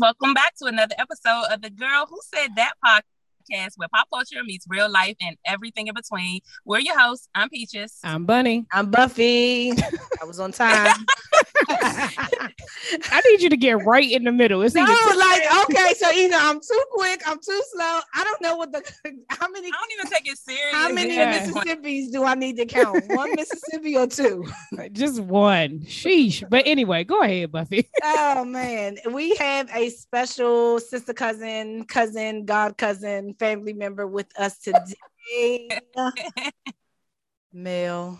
Welcome back to another episode of the Girl Who Said That podcast, where pop culture meets real life and everything in between. We're your hosts. I'm Peaches. I'm Bunny. I'm Buffy. I was on time. I need you to get right in the middle. It's no, either- like okay, so either I'm too quick, I'm too slow. I don't know what the how many I don't even take it serious. how many Yeah. Mississippi's do I need to count? One Mississippi or two? just one. Sheesh. But anyway, go ahead, Buffy. Oh man, we have a special sister cousin, cousin, god cousin, family member with us today. Mel,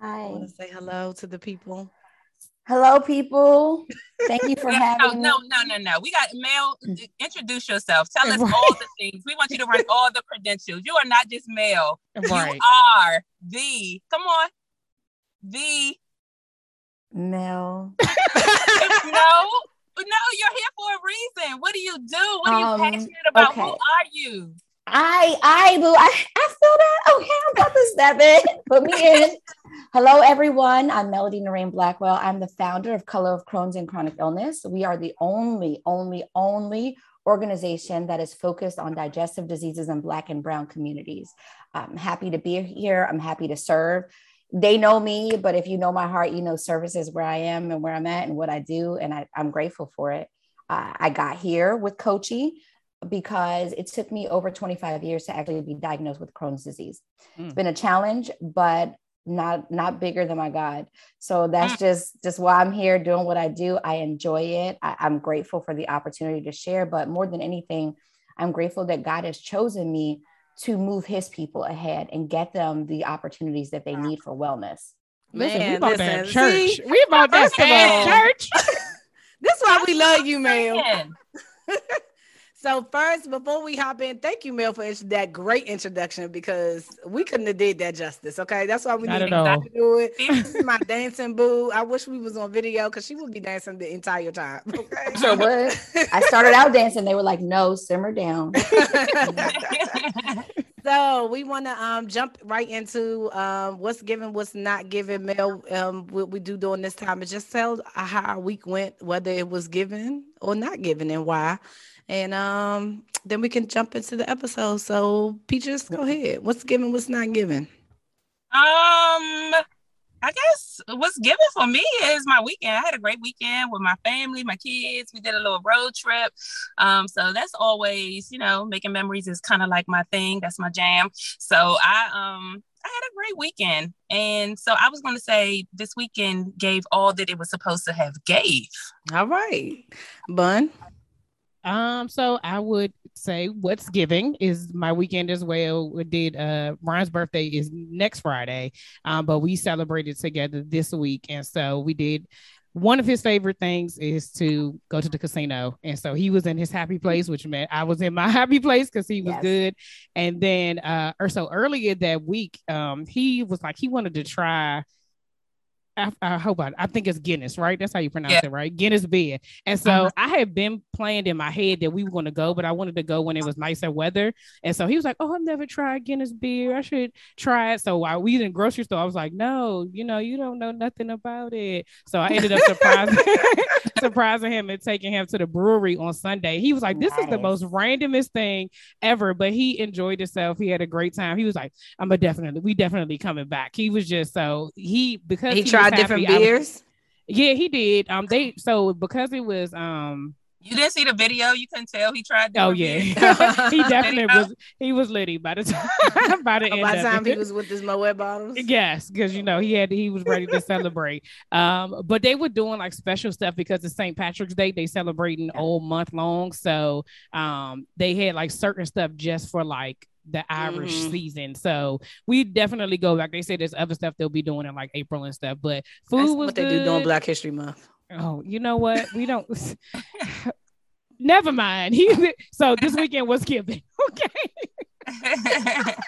I Hi. want to say hello to the people. Hello, people. Thank you for having no, me. No, no, no, no. We got Mel. Introduce yourself. Tell us Right. all the things. We want you to run all the credentials. You are not just Mel. Right. You are the. Come on. The. Mel. No. No, you're here for a reason. What do you do? What are you Um, passionate about? okay. Who are you? I, I, boo, I, I feel that. Okay, I'm about to step in. Put me in. Hello, everyone. I'm Melodie Narain-Blackwell. I'm the founder of Color of Crohn's and Chronic Illness. We are the only, only, only organization that is focused on digestive diseases in Black and Brown communities. I'm happy to be here. I'm happy to serve. They know me, but if you know my heart, you know services where I am and where I'm at and what I do. And I, I'm grateful for it. Uh, I got here with COCCI because it took me over 25 years to actually be diagnosed with Crohn's disease. Mm. It's been a challenge, but not not bigger than my God. So that's just just why I'm here doing what I do. I enjoy it. I, I'm grateful for the opportunity to share, but more than anything, I'm grateful that God has chosen me to move His people ahead and get them the opportunities that they need for wellness. Listen, we Man, about to have listen, church. see? we about that First of all- church. This is why we love you, Mel. Man. So first, before we hop in, thank you, Mel, for that great introduction because we couldn't have did that justice. Okay, that's why we Not need to do it. This is my dancing boo. I wish we was on video because she would be dancing the entire time. Okay. Sure would. I started out dancing. They were like, "No, simmer down." so we want to um jump right into um what's given, what's not given. Mel, um, what we do during this time is just tell how our week went, whether it was given or not given, and why. And um, then we can jump into the episode. So, Peaches, go ahead. What's given, what's not given? Um, I guess what's given for me is my weekend. I had a great weekend with my family, my kids. We did a little road trip. Um, so that's always, you know, making memories is kind of like my thing. That's my jam. So I um I had a great weekend. And so I was gonna say this weekend gave all that it was supposed to have gave. All right, Bun. Um, so I would say what's giving is my weekend as well. We did uh Ryan's birthday is next Friday, um, but we celebrated together this week, and so we did. One of his favorite things is to go to the casino, and so he was in his happy place, which meant I was in my happy place because he was Yes. good. And then, uh, or so earlier that week, um, he was like he wanted to try. I, I hope I, I think it's Guinness, right? That's how you pronounce Yeah. it, right? Guinness beer. And so Mhm. I had been planned in my head that we were going to go, but I wanted to go when it was nicer weather. And so he was like, "Oh, I've never tried Guinness beer. I should try it." So while we in the grocery store, I was like, "No, you know, you don't know nothing about it." So I ended up surprising surprising him and taking him to the brewery on Sunday. He was like, "This is the most randomest thing ever," but he enjoyed himself. He had a great time. He was like, "I'm a definitely, we definitely coming back." He was just so he because He was tried different happy, I- beers. yeah, he did. Um, they so because it was um. You didn't see the video, you couldn't tell he tried Oh yeah, he definitely was. He was litty by the time by the end By the of time it. he was with his Moet bottles. Yes, because you know he had he was ready to celebrate. Um, but they were doing like special stuff because it's St. Patrick's Day. They celebrating all month long, so um, they had like certain stuff just for like the Irish Mhm. season. So we definitely go back. They say there's other stuff they'll be doing in like April and stuff, but food That's was what they do during. Black History Month. Oh, you know what? We don't. Never mind. He so this weekend was given. Okay.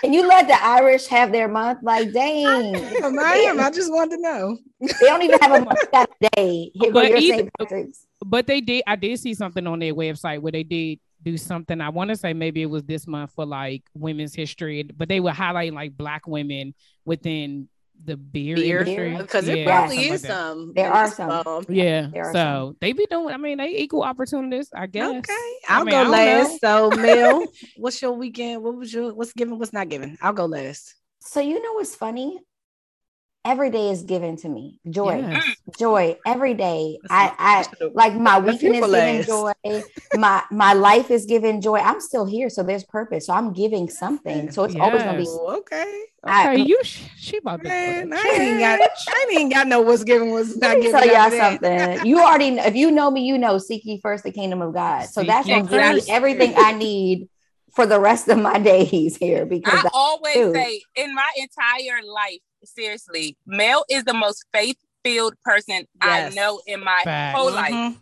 And you let the Irish have their month, like dang. I am. I just wanted to know. They don't even have a month that day. Here go But either- St. Patrick's. but they did i did see something on their website where they did do something i want to say maybe it was this month for like women's history but they were highlighting like black women within the beer, Beer, industry. because it Yeah, probably is like some. There are some. um, Yeah. There are So they be doing. I mean, they equal opportunities. I guess. Okay, I I'll mean, go don't last. So, Mel, what's your weekend? What was your what's given? What's not given? I'll go last. So you know what's funny? Every day is given to me. Joy. Yes. Mm. Joy. Every day. I, I like my That's weekend is beautiful, giving Les. joy. My my life is given joy. I'm still here, so there's purpose. So I'm giving something. So it's always gonna be Yes. Oh, okay. I- Okay, you she about to Man, I She- ain't got I ain't got no what's given what's not Let me given. tell y'all something. You already know, if you know me, you know seek ye first the kingdom of God. So Seek that's ye gonna give me everything I need for the rest of my days He's here because I that- always too. say in my entire life, seriously, Mel is the most faith filled person Yes. I know in my Facts. whole life. Mhm.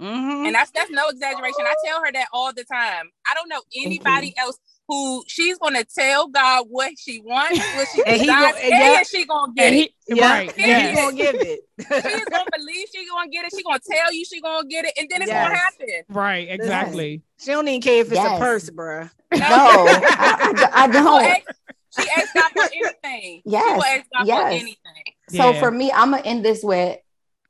Mhm. And that's that's no exaggeration. I tell her that all the time. I don't know anybody else who she's gonna tell God what she wants, what she And he desires, gon- and, yeah. she gonna get And it. yeah, right. and yes. he gonna give it. She's gonna believe she gonna get it. She gonna tell you she gonna get it, and then it's Yes. gonna happen. Right. Exactly. she don't even care if it's Yes. a purse, bruh. no, I, I- I don't. will ask- She asks God for anything. She Yes, will ask God for yes. anything. So Yeah. for me, I'm gonna end this with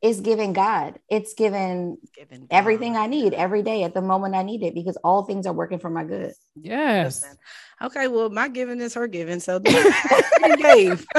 it's giving God. It's given Giving everything I need every day at the moment I need it because all things are working for my good. Yes. Okay, well, my giving is her giving, so she gave.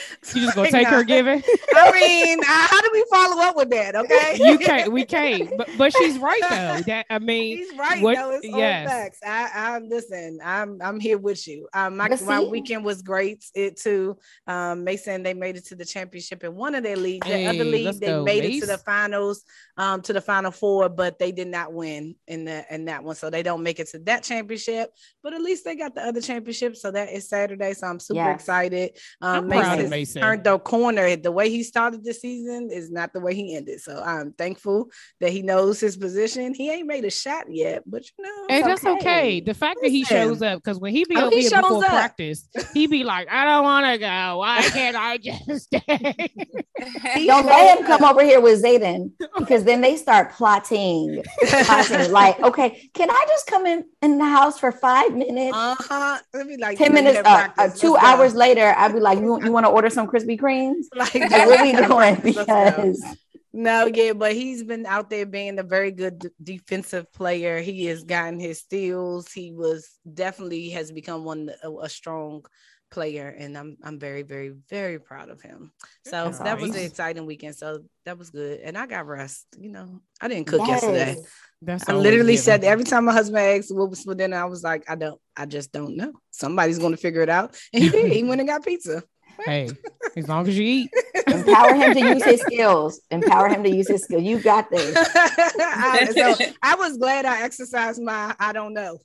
You just gonna take her giving? I mean, uh, how do we follow up with that? Okay, You can't. We can't. But but she's right though. That I mean, she's right. What- though. It's all yes. facts. I, I listen. I'm I'm here with you. Um, my But my see- weekend was great. It too. Um, Mason they made it to the championship in one of their leagues. The Hey, other league they go, made it to the finals, um, to the final four, but they did not win in the in that one, so they don't make it to that championship. But at least they got the other championship. So that is Saturday. So I'm super Yes. excited. Um, I'm proud of Mason Mason. turned the corner. The way he started the season is not the way he ended. So I'm thankful that he knows his position. He ain't made a shot yet, but you know, And that's okay. okay. The fact that he shows up, because when he be Oh, over he here shows before up. practice, he be like, I don't want to go. Why can't I just stay? Don't let him come over here with Zayden because then they start plotting. plotting like, okay, can I just come in in the house for five minutes? Uh-huh. It'd be like Ten minutes, uh, uh, 2 Let's go. hours later, I'd be like, you, you want to order some Krispy Kremes? Like, what are we doing? Because No, yeah, but he's been out there being a very good d- defensive player. He has gotten his steals. He was definitely has become one a, a strong player, and I'm I'm very very very proud of him. So That's that was an exciting weekend. So that was good, and I got rest. You know, I didn't cook yesterday. That's I literally given. said every time my husband asked what was for dinner, I was like, I don't, I just don't know. Somebody's going to figure it out, and he did. He went and got pizza. Hey, as long as you eat. empower him to use his skills. Empower him to use his skills. You got this. I, so I was glad I exercised my I don't know.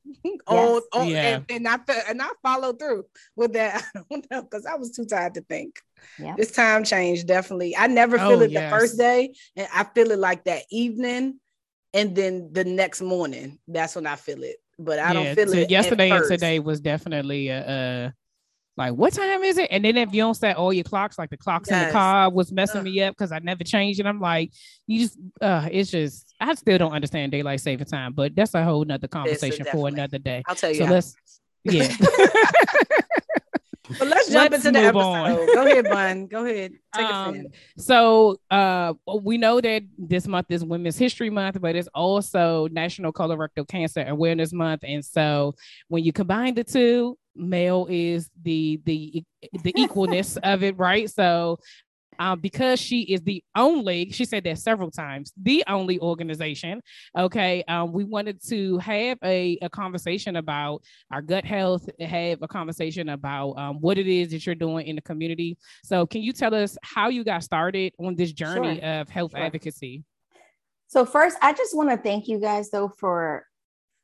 oh, oh Yeah. and, and I fe- and I followed through with that. I don't know because I was too tired to think. Yeah. This time change definitely. I never Oh, feel it yes. the first day, and I feel it like that evening, and then the next morning. That's when I feel it. But I don't feel so it. at Yesterday and today was definitely a, uh like what time is it? And then if you don't set all your clocks, like the clocks in the car was messing Ugh. me up because I never changed it. I'm like, you just uh it's just I still don't understand daylight saving time, but that's a whole nother conversation for another day. I'll tell you. So how. let's yeah. But let's jump let's into the episode. on. Go ahead, Bun. Go ahead. Take Um. So uh we know that this month is Women's History Month, but it's also National Colorectal Cancer Awareness Month. And so when you combine the two, Mel is the the the equalness of it, right? So um, because she is the only, she said that several times, the only organization. Okay, um, we wanted to have a, a conversation about our gut health, have a conversation about um, what it is that you're doing in the community. So, can you tell us how you got started on this journey Sure. of health Sure. advocacy? So first, I just want to thank you guys though for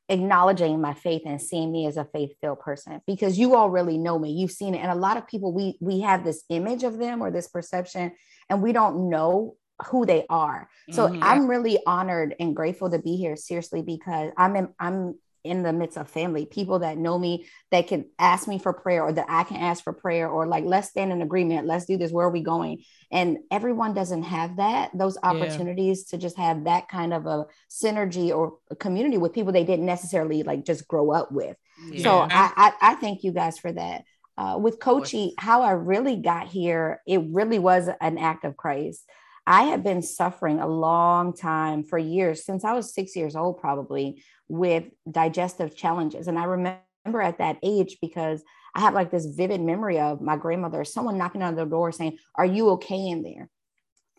acknowledging my faith and seeing me as a faith-filled person because you all really know me. You've seen it, and a lot of people we we have this image of them or this perception, and we don't know who they are. So Mhm. I'm really honored and grateful to be here. Seriously, because I'm in I'm in the midst of family, people that know me that can ask me for prayer or that I can ask for prayer or like let's stand in agreement, let's do this. Where are we going? And everyone doesn't have that those Yeah. opportunities to just have that kind of a synergy or a community with people they didn't necessarily like just grow up with. So I, I I thank you guys for that. uh, with COCCI, how I really got here, it really was an act of Christ. I had been suffering a long time for years, since I was six years old, probably with digestive challenges. And I remember at that age because I have like this vivid memory of my grandmother, someone knocking on the door saying, Are you okay in there?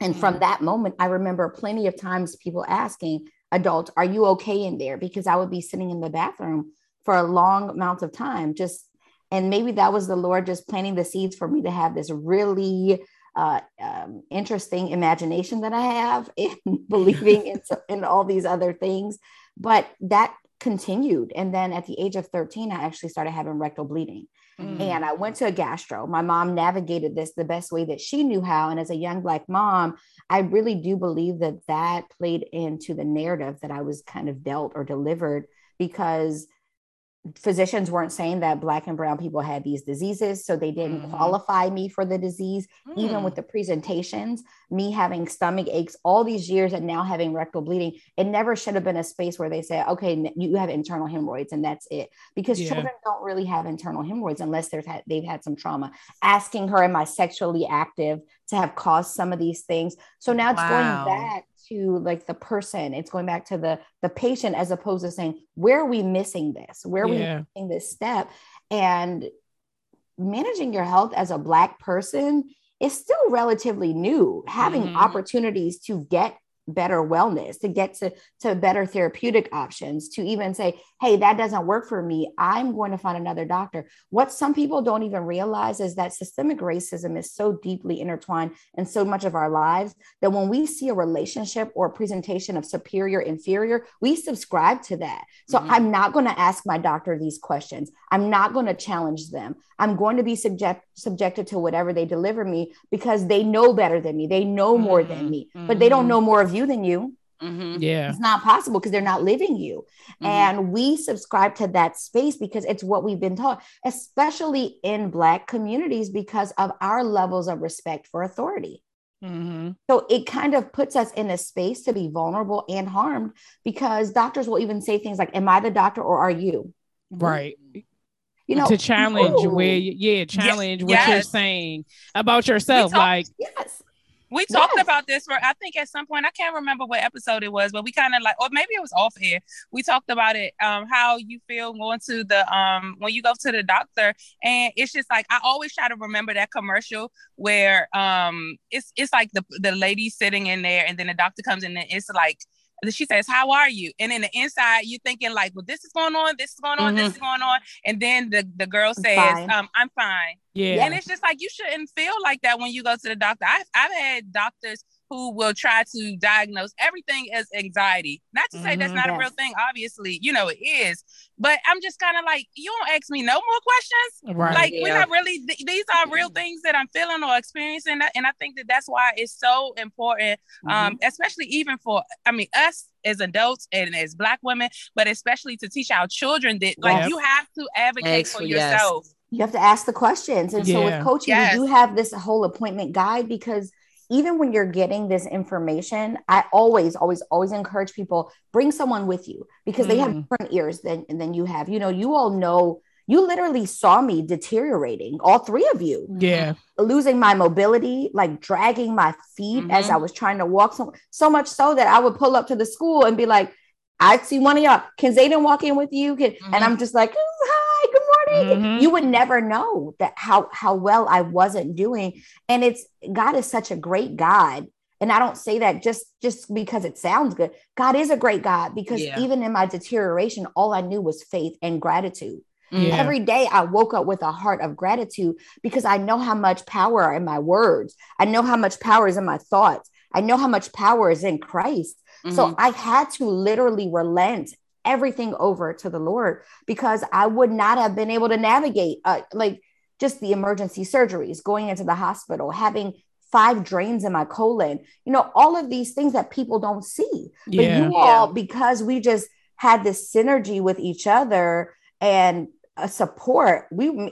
And from mm. that moment, I remember plenty of times people asking adults, Are you okay in there? Because I would be sitting in the bathroom for a long amount of time, just and maybe that was the Lord just planting the seeds for me to have this really uh, um, interesting imagination that I have in believing in, in all these other things. But that continued. And then at the age of 13, I actually started having rectal bleeding. Mm. And I went to a gastro. My mom navigated this the best way that she knew how. And as a young Black mom, I really do believe that that played into the narrative that I was kind of dealt or delivered because physicians weren't saying that black and brown people had these diseases so they didn't mm-hmm. qualify me for the disease mm. even with the presentations me having stomach aches all these years and now having rectal bleeding it never should have been a space where they say okay you have internal hemorrhoids and that's it because yeah. children don't really have internal hemorrhoids unless they've had they've had some trauma asking her am i sexually active to have caused some of these things so now it's wow. going back to like the person it's going back to the the patient as opposed to saying where are we missing this where are yeah. we missing this step and managing your health as a black person is still relatively new having mm-hmm. opportunities to get better wellness to get to, to better therapeutic options to even say hey that doesn't work for me i'm going to find another doctor what some people don't even realize is that systemic racism is so deeply intertwined in so much of our lives that when we see a relationship or a presentation of superior inferior we subscribe to that so mm-hmm. i'm not going to ask my doctor these questions i'm not going to challenge them i'm going to be subject subjected to whatever they deliver me because they know better than me they know more mm-hmm. than me but they don't mm-hmm. know more of you than you. Mm-hmm. Yeah. It's not possible because they're not living you. Mm-hmm. And we subscribe to that space because it's what we've been taught, especially in Black communities because of our levels of respect for authority. Mm-hmm. So it kind of puts us in a space to be vulnerable and harmed because doctors will even say things like, Am I the doctor or are you? Right. You know, to challenge ooh. where, yeah, challenge yes. what yes. you're saying about yourself. Talk, like, yes we talked yes. about this for I think at some point I can't remember what episode it was, but we kind of like, or maybe it was off air. We talked about it, um, how you feel going to the um when you go to the doctor, and it's just like I always try to remember that commercial where um it's it's like the the lady sitting in there, and then the doctor comes in, and it's like she says, How are you? And in the inside, you're thinking, like, well, this is going on, this is going on, mm-hmm. this is going on. And then the, the girl says, um, I'm fine. Yeah. And it's just like you shouldn't feel like that when you go to the doctor. I've, I've had doctors who will try to diagnose everything as anxiety. Not to say mm-hmm, that's not yes. a real thing, obviously, you know, it is. But I'm just kind of like, you don't ask me no more questions. Right. Like, yeah. we're not really, th- these are real things that I'm feeling or experiencing. And I think that that's why it's so important, um, mm-hmm. um, especially even for, I mean, us as adults and as Black women, but especially to teach our children that, like, yes. you have to advocate for yourself. Yes. You have to ask the questions. And yeah. so with coaching, yes. we do have this whole appointment guide because even when you're getting this information, I always, always, always encourage people bring someone with you because mm. they have mm. different ears than, than you have. You know, you all know you literally saw me deteriorating, all three of you. Yeah. Losing my mobility, like dragging my feet mm-hmm. as I was trying to walk. So, so much so that I would pull up to the school and be like, I'd see one of y'all. Can Zayden walk in with you? Can, mm-hmm. And I'm just like, morning. Mm-hmm. You would never know that how how well I wasn't doing. And it's God is such a great God. And I don't say that just just because it sounds good. God is a great God because yeah. even in my deterioration, all I knew was faith and gratitude. Yeah. Every day I woke up with a heart of gratitude because I know how much power in my words. I know how much power is in my thoughts. I know how much power is in Christ. Mm-hmm. So I had to literally relent everything over to the Lord because I would not have been able to navigate uh, like just the emergency surgeries, going into the hospital, having five drains in my colon, you know, all of these things that people don't see. Yeah. But you all, because we just had this synergy with each other and a support. We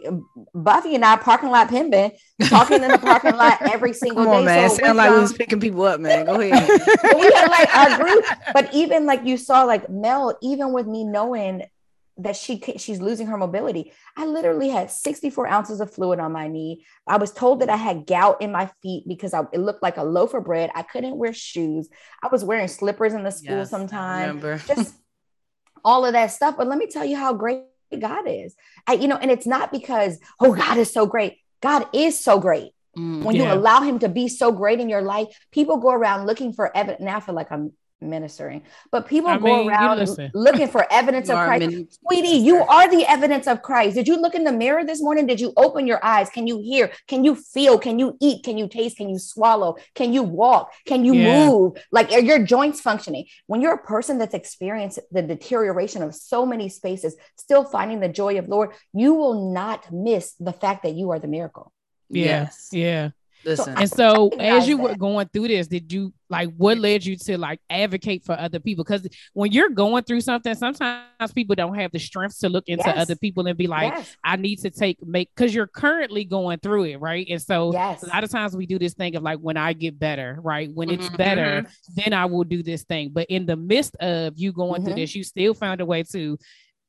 Buffy and I parking lot pimping, talking in the parking lot every single Come day. On, man. So Sound like we um, was picking people up, man. Go ahead. we had like our group, but even like you saw, like Mel, even with me knowing that she she's losing her mobility. I literally had 64 ounces of fluid on my knee. I was told that I had gout in my feet because I, it looked like a loaf of bread. I couldn't wear shoes. I was wearing slippers in the school Yes, sometimes. Just all of that stuff. But let me tell you how great God is. I, you know, and it's not because oh God is so great. God is so great Mm. when you allow him to be so great in your life, people go around looking for evidence. Now I feel like I'm ministering, but people I go mean, around looking for evidence of Christ. many- Sweetie, you are the evidence of Christ. Did you look in the mirror this morning? Did you open your eyes? Can you hear? Can you feel? Can you eat? Can you taste? Can you swallow? Can you walk? Can you Yeah. move? Like are your joints functioning? When you're a person that's experienced the deterioration of so many spaces, still finding the joy of Lord, you will not miss the fact that you are the miracle. Yeah. Yes. Yeah. Listen. And so as recognize you were going through this, did you like what led you to like advocate for other people? Because when you're going through something, sometimes people don't have the strength to look into Yes. other people and be like, yes. I need to take make because you're currently going through it, right? And so Yes. a lot of times we do this thing of like when I get better, right? When it's Mhm. better, then I will do this thing. But in the midst of you going through Mhm. this, you still found a way to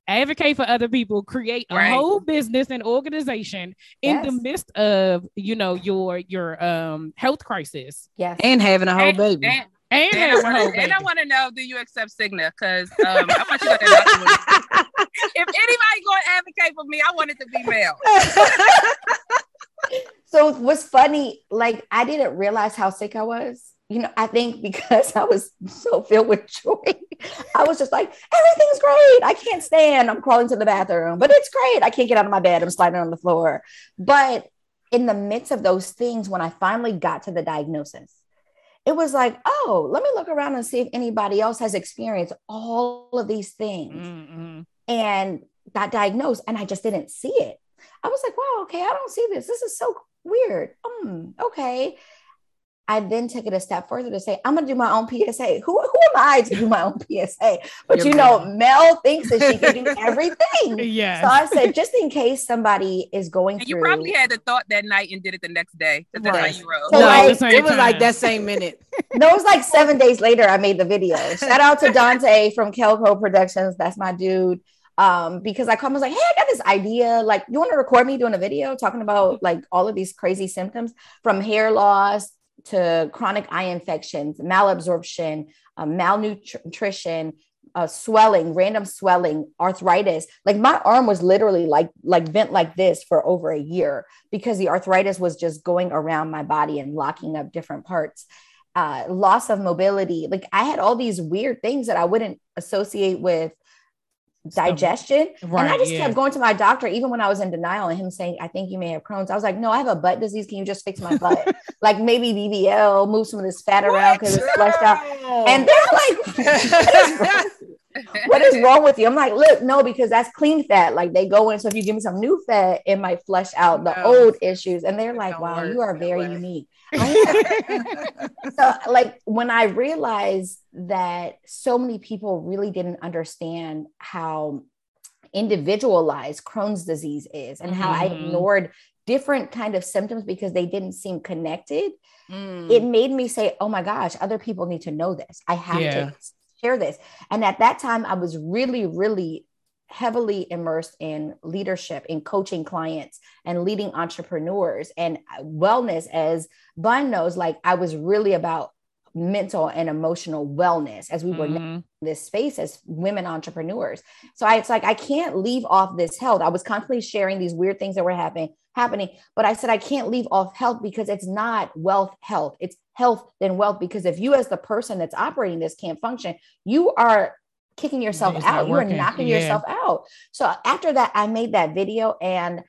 advocate for other people, create a Right. whole business and organization in the midst of you know your your um health crisis Yes. and having a whole And- baby. and- and, And I, having a wanna, and I want to know, do you accept Cigna? Because um, I want you to go to the doctor with- If anybody going to advocate for me, I want it to be Mel. So what's funny, like I didn't realize how sick I was. You know, I think because I was so filled with joy, I was just like, everything's great. I can't stand. I'm crawling to the bathroom, but it's great. I can't get out of my bed. I'm sliding on the floor. But in the midst of those things, when I finally got to the diagnosis, it was like, oh, let me look around and see if anybody else has experienced all of these things Mm-mm. and got diagnosed and I just didn't see it. I was like, wow, okay, I don't see this. This is so weird. Um, okay. I then took it a step further to say, I'm gonna do my own PSA. Who, who am I to do my own PSA? But You're you know, brilliant. Mel thinks that she can do everything. yeah. So I said, just in case somebody is going And you probably had the thought that night and did it the next day. that's Right. how you roll. So, no, like- it, it was like that same minute. no, it was like seven days later I made the video. Shout out to Dante from Kelco Productions. That's my dude. Um, because I called him, I was like, hey, I got this idea. Like, you want to record me doing a video talking about like all of these crazy symptoms from hair loss to chronic eye infections, malabsorption, uh, malnutrition, uh, swelling, random swelling, arthritis. Like my arm was literally like like bent like this for over a year because the arthritis was just going around my body and locking up different parts. Uh, loss of mobility. Like I had all these weird things that I wouldn't associate with digestion. and I just yeah. kept going to my doctor, even when I was in denial, and him saying, I think you may have Crohn's. I was like, No, I have a butt disease. Can you just fix my butt? like maybe BBL, move some of this fat around because it's flushed out. And they're like, what is, wrong, what is wrong with you? I'm like, look, no, because that's clean fat. Like they go in. So if you give me some new fat, it might flush out the No. old issues. And they're like, wow, work you are very unique. so like when I realized that so many people really didn't understand how individualized Crohn's disease is and how I Mhm. ignored different kind of symptoms because they didn't seem connected Mm. it made me say, oh my gosh, other people need to know this. I have Yeah. to share this. And at that time, I was really, really heavily immersed in leadership, in coaching clients and leading entrepreneurs and wellness. As Bun knows, like I was really about mental and emotional wellness as we were Mhm. this space as women entrepreneurs. So I, it's like I can't leave off this health. I was constantly sharing these weird things that were happening, happening, but I said I can't leave off health because it's not wealth health. It's health then wealth. Because if you as the person that's operating this can't function, you are kicking yourself It's out. You are knocking Yeah. yourself out. So after that, I made that video and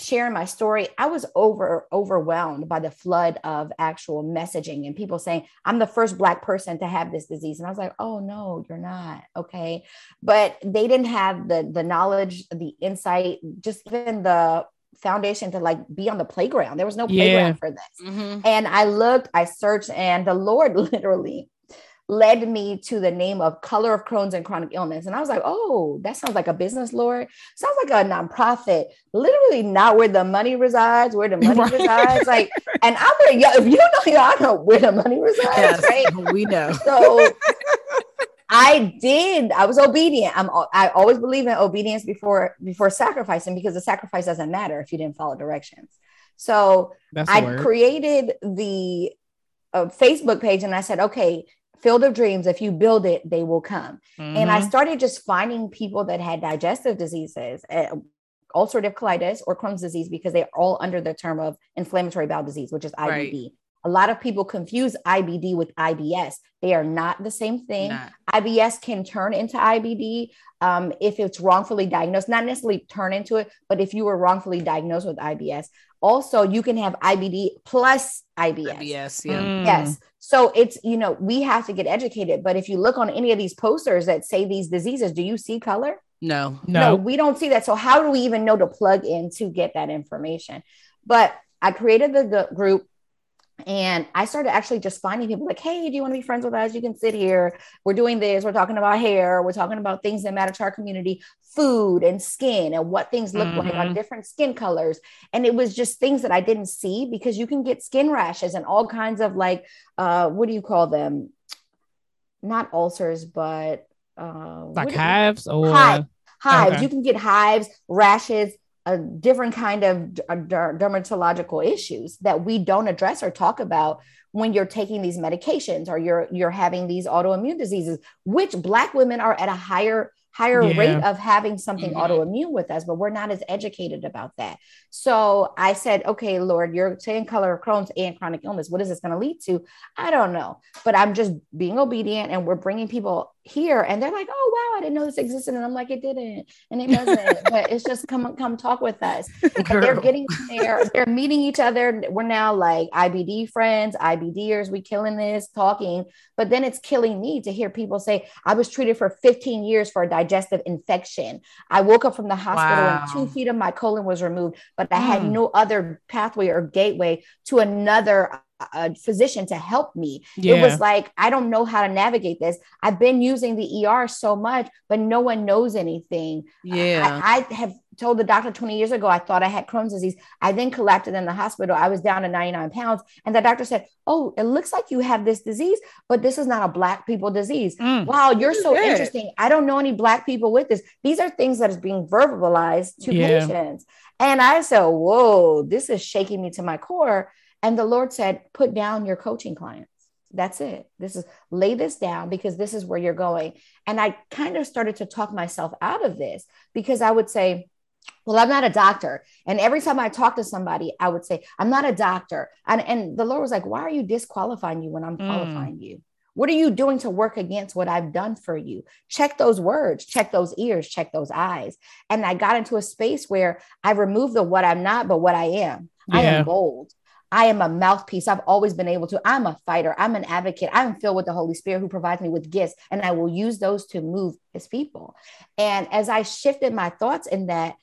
sharing my story i was over overwhelmed by the flood of actual messaging and people saying i'm the first black person to have this disease. And i was like oh no you're not. Okay. But they didn't have the the knowledge the insight just even the foundation to like be on the playground. There was no Yeah. playground for this. Mhm. and I looked, I searched, and the Lord literally led me to the name of Color of Crohn's and Chronic Illness. And I was like, oh, that sounds like a business, Lord. Sounds like a nonprofit. Literally not where the money resides, where the money Right. resides. Like, and I'm y'all, if you don't know y'all know where the money resides, Yes, right? we know. So I did. I was obedient. I'm. I always believe in obedience before before sacrificing because the sacrifice doesn't matter if you didn't follow directions. So That's I created the uh, Facebook page and I said, okay, Field of Dreams. If you build it, they will come. And I Mhm. started just finding people that had digestive diseases, uh, ulcerative colitis or Crohn's disease, because they're all under the term of inflammatory bowel disease, which is Right. IBD. A lot of people confuse IBD with IBS. They are not the same thing. Nah. IBS can turn into IBD um, if it's wrongfully diagnosed, not necessarily turn into it, but if you were wrongfully diagnosed with IBS. Also, you can have IBD plus IBS. IBS, yeah. Mm. Yes. So it's, you know, we have to get educated. But if you look on any of these posters that say these diseases, do you see color? No. No. we don't see that. So how do we even know to plug in to get that information? But I created the g- group and I started actually just finding people like, hey, do you want to be friends with us? You can sit here. We're doing this. We're talking about hair. We're talking about things that matter to our community, food and skin and what things look like on Mhm. different skin colors. And it was just things that I didn't see because you can get skin rashes and all kinds of like, uh, what do you call them? Not ulcers, but uh, like hives or Hive. hives. Okay. You can get hives, rashes, a different kind of dermatological issues that we don't address or talk about when you're taking these medications or you're you're having these autoimmune diseases, which Black women are at a higher higher Yeah. rate of having something Mhm. autoimmune with us, but we're not as educated about that. So I said, okay, Lord, you're saying color of Crohn's and chronic illness. What is this going to lead to? I don't know, but I'm just being obedient and we're bringing people here and they're like, oh, wow, I didn't know this existed. And I'm like, it didn't. And it doesn't, but it's just come, come talk with us. And they're getting there. They're meeting each other. We're now like IBD friends, IBDers. We killing this, talking. But then it's killing me to hear people say, I was treated for 15 years for a digestive infection. I woke up from the hospital Wow. and two feet of my colon was removed, but I had Mm. no other pathway or gateway to another uh, physician to help me. yeah. It was like, I don't know how to navigate this. I've been using the ER so much, but no one knows anything. Yeah. I, I have told the doctor 20 years ago I thought I had Crohn's disease. I then collapsed in the hospital. I was down to 99 pounds. And the doctor said, Oh, it looks like you have this disease, but this is not a black people disease. Mm. Wow, you're so Yeah. interesting. I don't know any black people with this. These are things that is being verbalized to Yeah. patients. And I said, Whoa, this is shaking me to my core. And the Lord said, Put down your coaching clients. That's it. This is lay this down because this is where you're going. And I kind of started to talk myself out of this because I would say, well, I'm not a doctor. And every time I talk to somebody, I would say, I'm not a doctor. And, and the Lord was like, why are you disqualifying you when I'm Mm. qualifying you? What are you doing to work against what I've done for you? Check those words, check those ears, check those eyes. And I got into a space where I removed the what I'm not, but what I am. I am bold. I am a mouthpiece. I've always been able to. I'm a fighter. I'm an advocate. I'm filled with the Holy Spirit who provides me with gifts, and I will use those to move his people. And as I shifted my thoughts in that,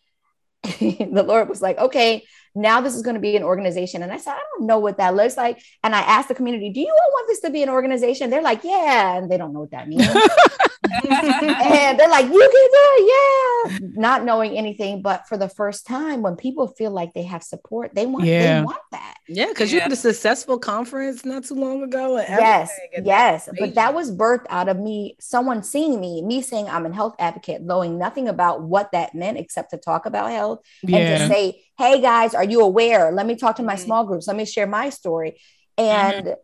the Lord was like, okay, now this is going to be an organization. And I said, I don't know what that looks like. And I asked the community, do you all want this to be an organization? They're like, yeah. And they don't know what that means. and they're like, you can do it, yeah. Not knowing anything, but for the first time, when people feel like they have support, they want, Yeah. they want that. Yeah, because you had a successful conference not too long ago. Yes, yes. that's But that was birthed out of me, someone seeing me, me saying I'm a health advocate, knowing nothing about what that meant except to talk about health and to say, hey guys, are you aware? Let me talk to my Mhm. small groups. Let me share my story. And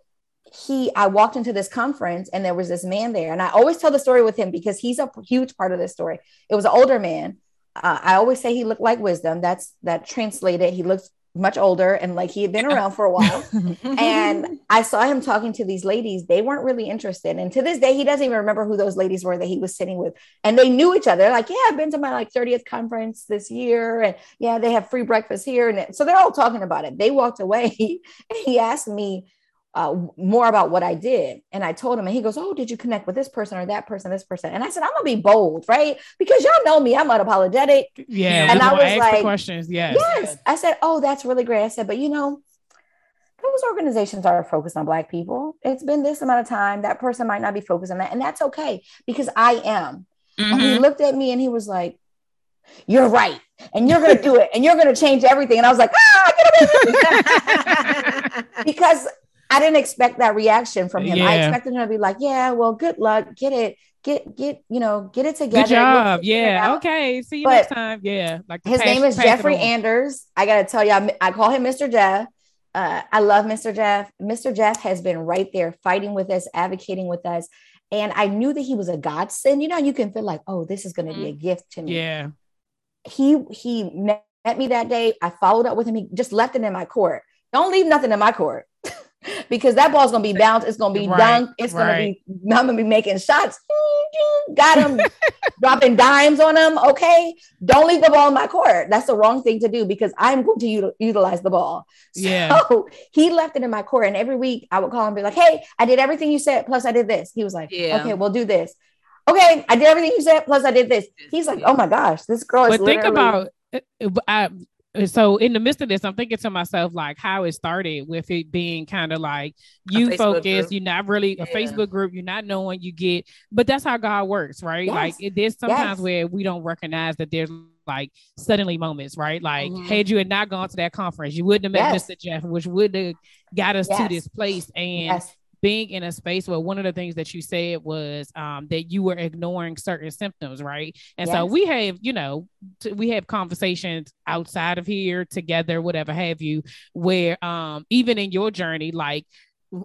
he, I walked into this conference and there was this man there. And I always tell the story with him because he's a huge part of this story. It was an older man. Uh, I always say he looked like wisdom. That's that translated. He looks much older and like he had been around for a while. and I saw him talking to these ladies. They weren't really interested. And to this day, he doesn't even remember who those ladies were that he was sitting with. And they knew each other. Like, yeah, I've been to my like 30th conference this year. And yeah, they have free breakfast here. And so they're all talking about it. They walked away. And he asked me uh, more about what I did. And I told him, and he goes, Oh, did you connect with this person or that person, this person? And I said, I'm going to be bold, right? Because y'all know me, I'm unapologetic. yeah. And I was like, questions. Yes. Yes. I said, Oh, that's really great. I said, But you know, those organizations are focused on Black people. It's been this amount of time. That person might not be focused on that. And that's okay because I am. And he Mhm. looked at me and he was like, You're right. And you're going to do it. And you're going to change everything. And I was like, Ah, get away from me. because I didn't expect that reaction from him. I expected him to be like, Yeah, well, good luck. Get it. get get you know get it together. Good job. Figure it Yeah. out. Okay. See you But next time. Yeah. Like His pass- name is Jeffrey. Anders. I gotta tell you, I, I call him Mr. Jeff. Uh, I love Mr. Jeff. Mr. Jeff has been right there fighting with us, advocating with us. And I knew that he was a godsend. You know, you can feel like, oh, this is going to be a gift to me. Yeah. He he met, met me that day. I followed up with him. He just left it in my court. Don't leave nothing in my court because that ball's gonna be bounced. It's gonna be Right, dunked. It's right. gonna be. I'm gonna be making shots. Got him, dropping dimes on him. Okay, don't leave the ball in my court. That's the wrong thing to do because I'm going to util- utilize the ball. So Yeah. he left it in my court, and every week I would call him and be like, "Hey, I did everything you said. Plus, I did this." He was like, Yeah. "Okay, we'll do this." Okay, I did everything you said. Plus, I did this. He's like, "Oh my gosh, this girl is." but think about uh, uh, I, so in the midst of this i'm thinking to myself like how it started with it being kind of like you focus you're not really a Yeah. facebook group you're not knowing you get but that's how god works right Yes. like it, there's sometimes Yes. where we don't recognize that there's like suddenly moments right like Mhm. had you had not gone to that conference you wouldn't have met Yes. mr jeff which would have got us to this place and being in a space where one of the things that you said was um, that you were ignoring certain symptoms, right? And so we have, you know, t- we have conversations outside of here together, whatever have you, where um, even in your journey, like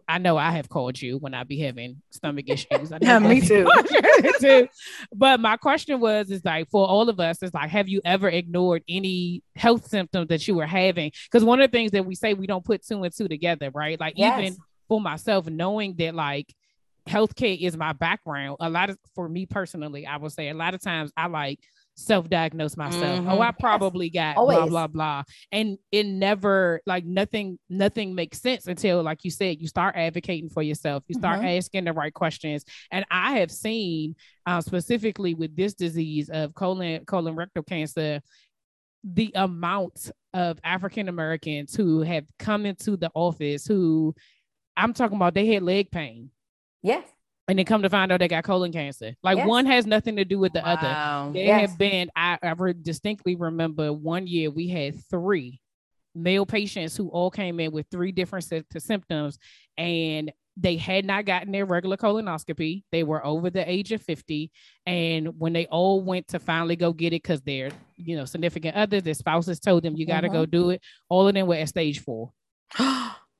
I know I have called you when I be having stomach issues. I Yeah, me too. too. But my question was, is like for all of us, is like, have you ever ignored any health symptoms that you were having? Because one of the things that we say we don't put two and two together, right? Like Yes. even for myself, knowing that like healthcare is my background, a lot of for me personally, I would say a lot of times I like self-diagnose myself. Oh, Mhm. I probably got blah Always. blah blah. And it never like nothing, nothing makes sense until, like you said, you start advocating for yourself, you start Mhm. asking the right questions. And I have seen uh, specifically with this disease of colon colon rectal cancer, the amount of African Americans who have come into the office who I'm talking about they had leg pain yes, and they come to find out they got colon cancer. Like Yes. one has nothing to do with the other. Wow. There Yes. have been I, I re- distinctly remember one year we had three male patients who all came in with three different sy- symptoms and they had not gotten their regular colonoscopy. They were over the age of 50. And when they all went to finally go get it, because their, you know, significant others, their spouses told them, you got to Mhm. go do it. All of them were at stage four,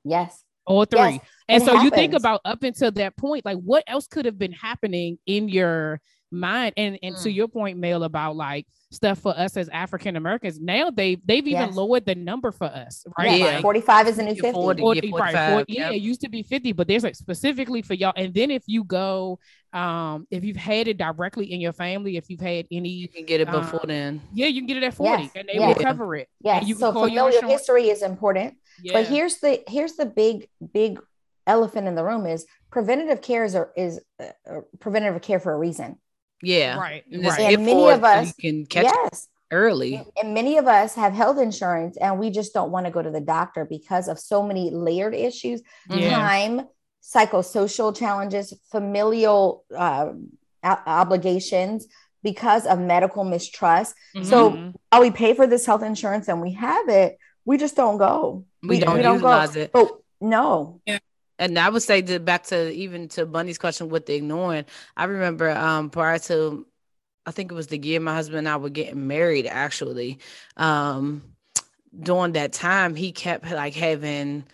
yes, all three. yes. And so you think about up until that point, like what else could have been happening in your mind? And and to Mm. your point, Mel, about like stuff for us as African Americans. Now they they've even Yes. lowered the number for us, right? Yeah. Like, 45 is the new 50. 40. 40, Yeah, right, 45, 40 yeah, yep. it used to be 50, but there's like specifically for y'all. And then if you go, um, if you've had it directly in your family, if you've had any You can get it Uh, before then. yeah, you can get it at 40 Yes, and they yes. will cover it. Yes, And you so call your familiar insurance- history is important. Yeah. But here's the here's the big big elephant in the room is preventative care is a, is uh, uh, preventative care for a reason. Yeah. right, And right. And many of us- you can catch yes, early. and many of us have health insurance and we just don't want to go to the doctor because of so many layered issues, Yeah. time, psychosocial challenges, familial uh, o- obligations because of medical mistrust. So Mhm. oh, we pay for this health insurance and we have it. We just don't go. We Yeah. don't We don't go. utilize it. But no, And I would say that back to even to Bunny's question with the ignoring. I remember um prior to I think it was the year my husband and I were getting married actually. Um during that time he kept like having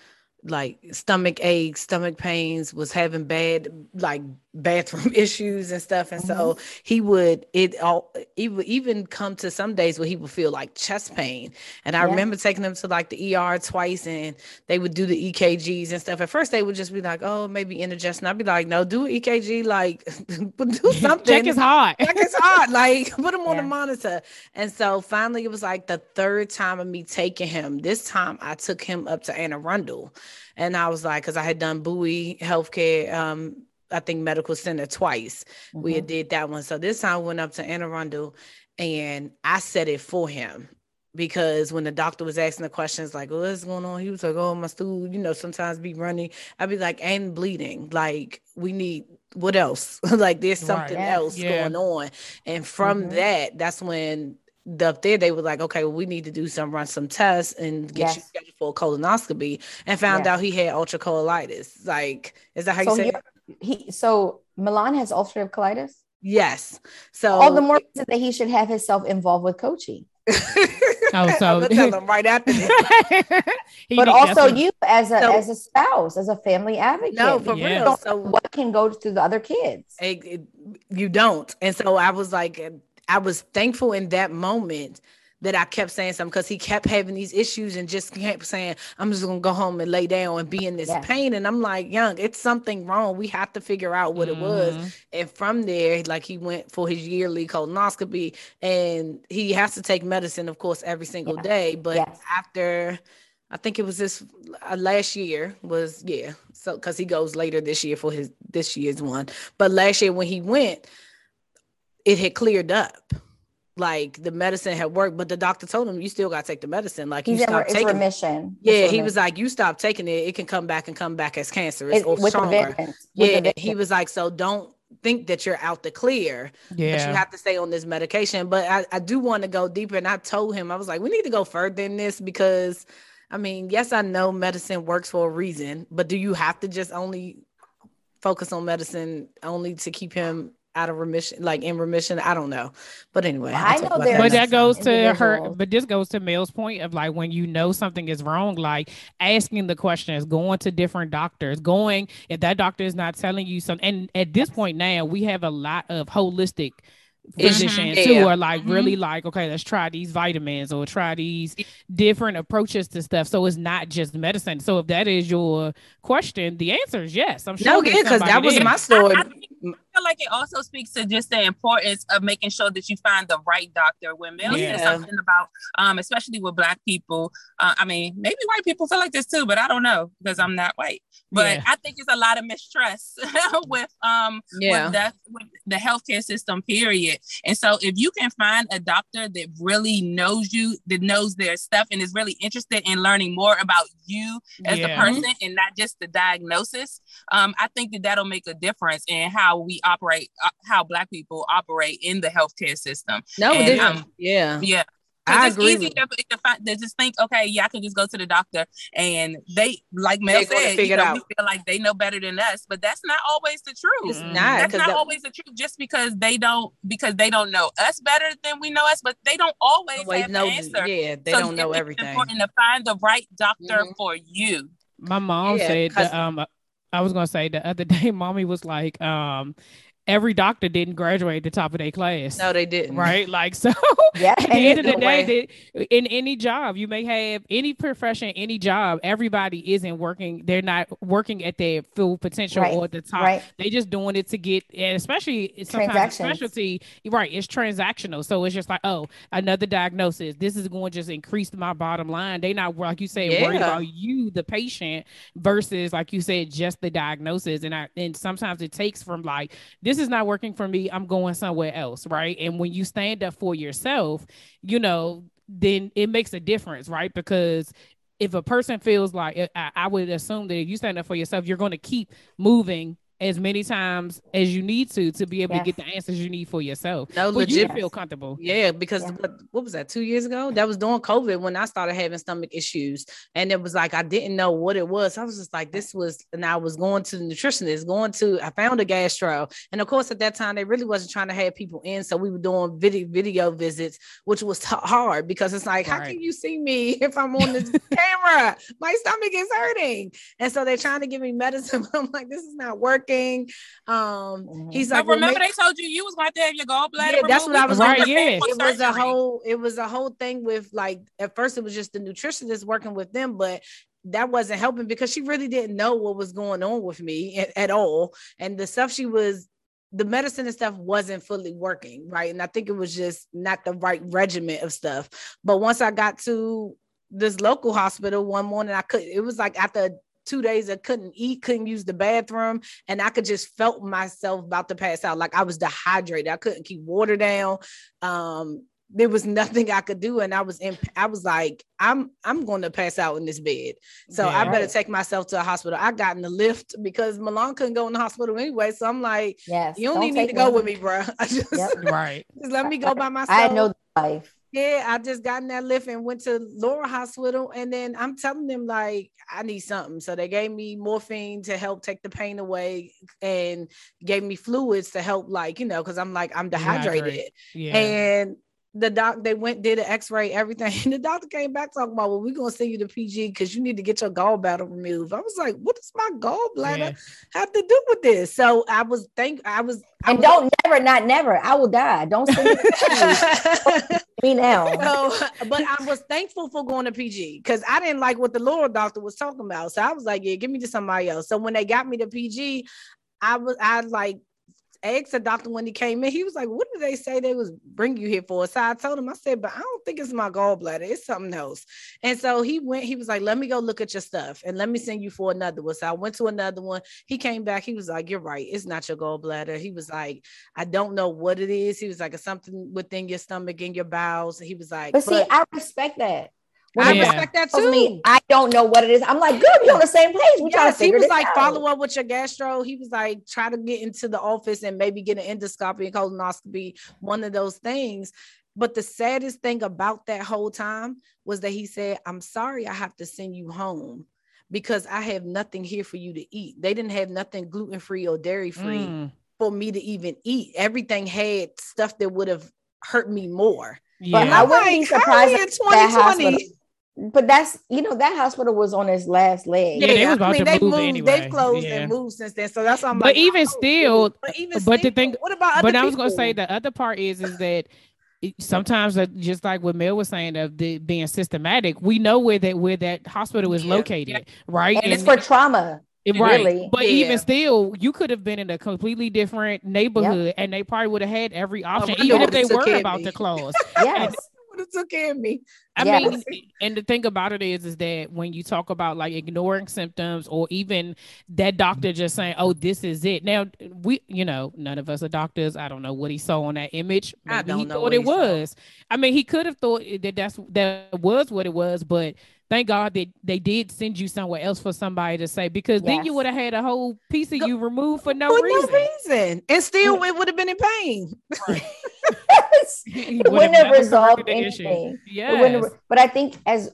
like stomach aches, stomach pains, was having bad like bathroom issues and stuff. And so he would it all he would even come to some days where he would feel like chest pain. And I Yeah. remember taking him to like the ER twice and they would do the EKGs and stuff. At first they would just be like, oh, maybe indigestion. I'd be like, no, do an EKG, like do something. Check his heart. Check his heart. Like put him on the monitor. And so finally it was like the third time of me taking him. This time I took him up to Anne Arundel. And I was like, because I had done Bowie Healthcare, um, I think Medical Center twice. We Mhm. had did that one. So this time I went up to Anne Arundel and I said it for him because when the doctor was asking the questions like what's going on he was like oh my stool you know sometimes be running i'd be like and bleeding like we need what else like there's something Yeah. else Yeah. going on and from Mhm. that that's when the, up there they were like okay well, we need to do some run some tests and get you scheduled for a colonoscopy and found Yes. out he had ultra colitis like is that how you So say it? He so Milan has ulcerative colitis. Yes. So All the more reason that he should have himself involved with coaching. Oh, so- tell him right after this. But also that's you as a So- as a spouse, as a family advocate. No, for Yeah. real. So what can go to the other kids? it- it- you don't. And so I was like, I was thankful in that moment that I kept saying something because he kept having these issues and just kept saying, I'm just gonna go home and lay down and be in this Yes. pain. And I'm like, young, it's something wrong. We have to figure out what it was. Mhm. And from there, like he went for his yearly colonoscopy and he has to take medicine, of course, every single Yeah. day. But Yes. after I think it was this uh, last year was yeah. So because he goes later this year for his this year's one. But last year when he went, it had cleared up. Like the medicine had worked, but the doctor told him you still gotta take the medicine. Like He's you stop it's taking it. remission. Yeah, It's he was like, you stop taking it, it can come back and come back as cancerous It- or with stronger. vengeance. with Yeah, he was like, so don't think that you're out the clear, but you have to stay on this medication. But I, I do want to go deeper. And I told him, I was like, we need to go further than this because I mean, yes, I know medicine works for a reason, but do you have to just only focus on medicine only to keep him out of remission, like in remission? I don't know. But anyway, I I'll know about there's But that goes to her. But this goes to Mel's point of like when you know something is wrong, like asking the questions, going to different doctors, going if that doctor is not telling you something. And at this point now, we have a lot of holistic physicians Mhm. who Yeah. are like really like, okay, let's try these vitamins or try these different approaches to stuff. So it's not just medicine. So if that is your question, the answer is yes. I'm sure. No, there's yeah, because that was there. my story. I, I I feel like it also speaks to just the importance of making sure that you find the right doctor. When Mel Yeah. said something about, um, especially with Black people, uh, I mean, maybe white people feel like this too, but I don't know because I'm not white. But Yeah. I think it's a lot of mistrust with um Yeah. with the with the healthcare system. Period. And so if you can find a doctor that really knows you, that knows their stuff, and is really interested in learning more about you as Yeah. the person and not just the diagnosis, um, I think that that'll make a difference in how we operate, uh, how Black people operate in the healthcare system. No, And, this- um, yeah. Yeah. 'Cause I it's agree easy to, to, find, to just think, okay, yeah, I can just go to the doctor and they, like Mel They're said, figure you it know, we out. feel like they know better than us, but that's not always the truth. It's Mhm. not That's not that- always the truth just because they don't because they don't know us better than we know us, but they don't always always have know. the answer. Yeah, they So don't know everything. it's everything. important to find the right doctor Mhm. for you. My mom Yeah, said that, um I was gonna say the other day, mommy was like, um, every doctor didn't graduate at the top of their class. No, they didn't. Right, like so. Yeah, At the end of the no day, they, in any job, you may have any profession, any job. Everybody isn't working; they're not working at their full potential Right, or at the top. right. They just doing it to get, and especially sometimes specialty. Right, it's transactional, so it's just like, oh, another diagnosis. This is going to just increase my bottom line. They not like you said worried about you, the patient, versus like you said, just the diagnosis. And I and sometimes it takes from like this is not working for me. I'm going somewhere else, right? And when you stand up for yourself, you know, then it makes a difference, right? Because if a person feels like I, I would assume that if you stand up for yourself, you're going to keep moving as many times as you need to to be able Yes. to get the answers you need for yourself. No, But you legit. should feel comfortable. Yeah, because Yeah. What, what was that? Two years ago? That was during COVID when I started having stomach issues, and it was like I didn't know what it was. I was just like, this was, and I was going to the nutritionist, going to. I found a gastro, and of course at that time they really wasn't trying to have people in, so we were doing video video visits, which was t- hard because it's like, how can you see me if I'm on this camera? My stomach is hurting, and so they're trying to give me medicine. but I'm like, this is not working. Um, Mhm. he's like, well, remember, make- they told you you was going to have your gallbladder. Yeah, that's what I was Right, yeah. it was a whole it was a whole thing with like at first it was just the nutritionist working with them but that wasn't helping because she really didn't know what was going on with me at, at all and the stuff she was the medicine and stuff wasn't fully working right and i think it was just not the right regimen of stuff but once i got to this local hospital one morning i could it was like after two days i couldn't eat couldn't use the bathroom and I could just felt myself about to pass out. Like I was dehydrated. I couldn't keep water down. Um, there was nothing I could do, and I was in. I was like, I'm I'm going to pass out in this bed. So I better take myself to a hospital. I got in the lift because Milan couldn't go in the hospital anyway. So I'm like, Yes. you don't, even need to go me. with me, bro. I just, Yep. Right. just let me go by myself. I know the life. Yeah, I just got in that lift and went to Laura Hospital, and then I'm telling them like I need something. So they gave me morphine to help take the pain away, and gave me fluids to help, like you know, because I'm like I'm dehydrated. Yeah. And the doc they went did an x-ray everything and the doctor came back talking about well we're gonna send you to pg because you need to get your gallbladder removed i was like what does my gallbladder Yeah. have to do with this so i was think i was I And was- don't never, not never. I will die. Don't send me, to me now. so, but I was thankful for going to PG because I didn't like what the lower doctor was talking about. So I was like, yeah, give me to somebody else. So when they got me to PG, I was I like asked the doctor when he came in. He was like, "What did they say they was bring you here for?" So I told him, I said, "But I don't think it's my gallbladder. It's something else." And so he went. He was like, "Let me go look at your stuff and let me send you for another one." So I went to another one. He came back. He was like, "You're right. It's not your gallbladder." He was like, "I don't know what it is." He was like, "It's something within your stomach and your bowels." He was like, But see, I respect that. When I Yeah. a doctor respect that too. me I don't know what it is, I'm like, good, we're on the same page. We trying Yes, to he was like, out. follow up with your gastro. He was like, try to get into the office and maybe get an endoscopy and colonoscopy, one of those things. But the saddest thing about that whole time was that he said, I'm sorry, I have to send you home because I have nothing here for you to eat. They didn't have nothing gluten free or dairy free Mm, for me to even eat. Everything had stuff that would have hurt me more. But yeah. I wouldn't be Like, how surprised we in 2020? Hospital. But that's you know that hospital was on its last leg. Yeah, they was about to they've move moved, anyway. They've closed Yeah. and moved since then. So that's why I'm But like, even oh, still- but even but the still, thing- what about other but I was gonna say the other part is is that sometimes just like what Mel was saying of the being systematic, we know where that where that hospital is Yeah. located, right? And it's for trauma. It- right. really. But Yeah. even still, you could have been in a completely different neighborhood and they probably would have had every oh, option, Rhonda even if they were care about me. to close. Yes. Would have took care of me. I Yes. mean, and the thing about it is, is that when you talk about like ignoring symptoms or even that doctor just saying, "Oh, this is it." Now we, you know, none of us are doctors. I don't know what he saw on that image. I don't he know thought what it he saw. was. I mean, he could have thought that that's that was what it was, but thank God that they did send you somewhere else for somebody to say because then you would have had a whole piece of No- you removed for no For reason. no reason. And still it would have been in pain. He it would wouldn't have resolved corrected the issue. anything. It Yes. have- but I think as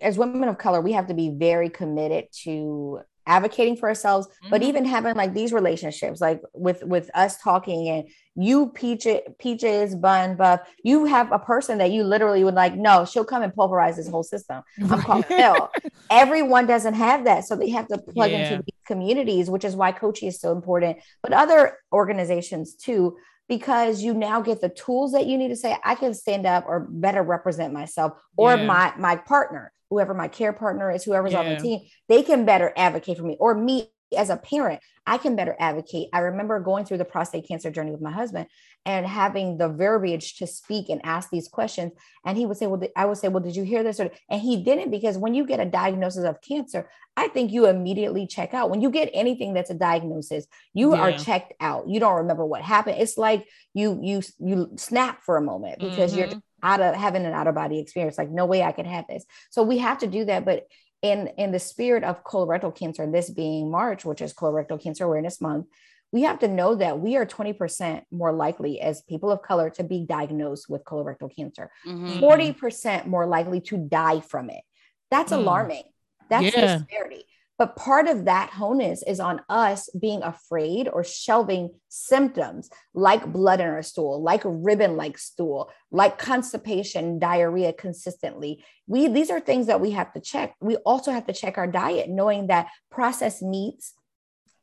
as women of color, we have to be very committed to advocating for ourselves, but Mhm. even having like these relationships, like with with us talking and you peaches, peaches, bun, buff, you have a person that you literally would like, no, she'll come and pulverize this whole system. I'm called Phil. Everyone doesn't have that. So they have to plug Yeah. into these communities, which is why coaching is so important, but other organizations too, because you now get the tools that you need to say, I can stand up or better represent myself or Yeah. my my partner, whoever my care partner is, whoever's on Yeah. the team, they can better advocate for me or me as a parent, I can better advocate. I remember going through the prostate cancer journey with my husband and having the verbiage to speak and ask these questions. And he would say, Well, I would say, Well, did you hear this? Or, and he didn't because when you get a diagnosis of cancer, I think you immediately check out. When you get anything that's a diagnosis, you are checked out. You don't remember what happened. It's like you you you snap for a moment because you're Mhm. out of having an out of body experience like no way i could have this so we have to do that but in in the spirit of colorectal cancer this being march which is colorectal cancer awareness month we have to know that we are 20% more likely as people of color to be diagnosed with colorectal cancer Mhm. 40% more likely to die from it that's Mm. alarming that's Yeah. disparity but part of that honus is on us being afraid or shelving symptoms like blood in our stool, like ribbon like stool, like constipation, diarrhea consistently. We these are things that we have to check. We also have to check our diet, knowing that processed meats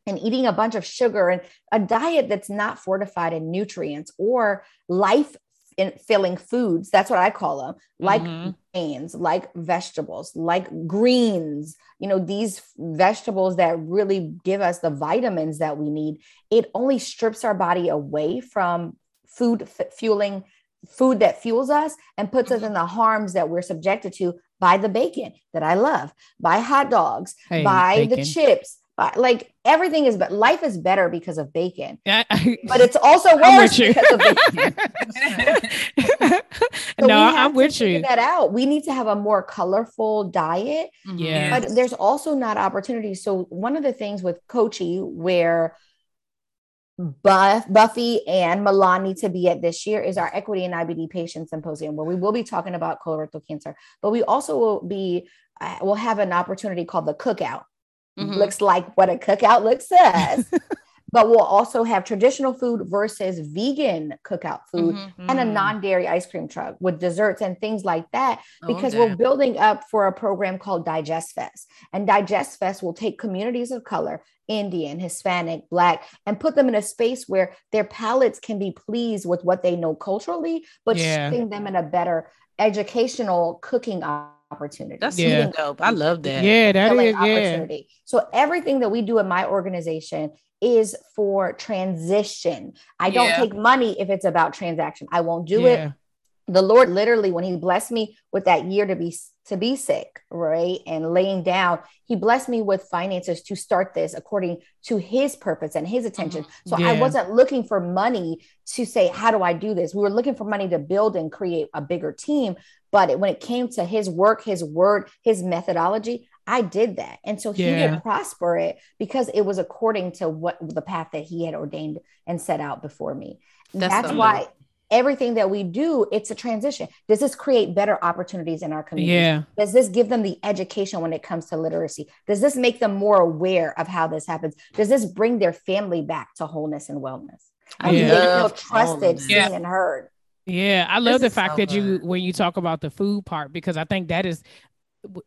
and eating a bunch of sugar and a diet that's not fortified in nutrients or life filling foods that's what i call them like Mhm. grains like vegetables like greens you know these vegetables that really give us the vitamins that we need. It only strips our body away from food f- fueling food that fuels us and puts us in the harms that we're subjected to by the bacon that i love by hot dogs Hey, by the chips like everything is but life is better because of bacon I- I- but it's also I'm worse with you. because of bacon So no, we have I'm to with you. that out we need to have a more colorful diet Mhm. Yeah. but there's also not opportunities. So one of the things with COCCI where Buff, Buffy and Milani to be at this year is our Equity and IBD Patient Symposium, where we will be talking about colorectal cancer, but we also will be uh, we'll have an opportunity called the Cookout. Mhm. Looks like what a cookout looks says, but we'll also have traditional food versus vegan cookout food Mhm. and a Mm. non-dairy ice cream truck with desserts and things like that Oh, because damn. we're building up for a program called Digest Fest. And Digest Fest will take communities of color, Indian, Hispanic, Black, and put them in a space where their palates can be pleased with what they know culturally, but Yeah. them in a better educational cooking opportunity. That's Yeah. super dope. I love that. Yeah, that is fulfilling is yeah. opportunity. So everything that we do in my organization is for transition. I don't Yeah. take money if it's about transaction. I won't do it the Lord literally, when He blessed me with that year to be to be sick, right, and laying down, He blessed me with finances to start this according to His purpose and His attention. Mm-hmm. So I wasn't looking for money to say, "How do I do this?" We were looking for money to build and create a bigger team. But it- when it came to His work, His word, His methodology, I did that, and so He Yeah. will prosper it because it was according to what the path that He had ordained and set out before me. That's That's, why dope. everything that we do it's a transition does this create better opportunities in our community Yeah. does this give them the education when it comes to literacy does this make them more aware of how this happens does this bring their family back to wholeness and wellness I do they feel love all of trusted that. seen Yeah. and heard Yeah, I love This the fact so that you when you talk about the food part because I think that is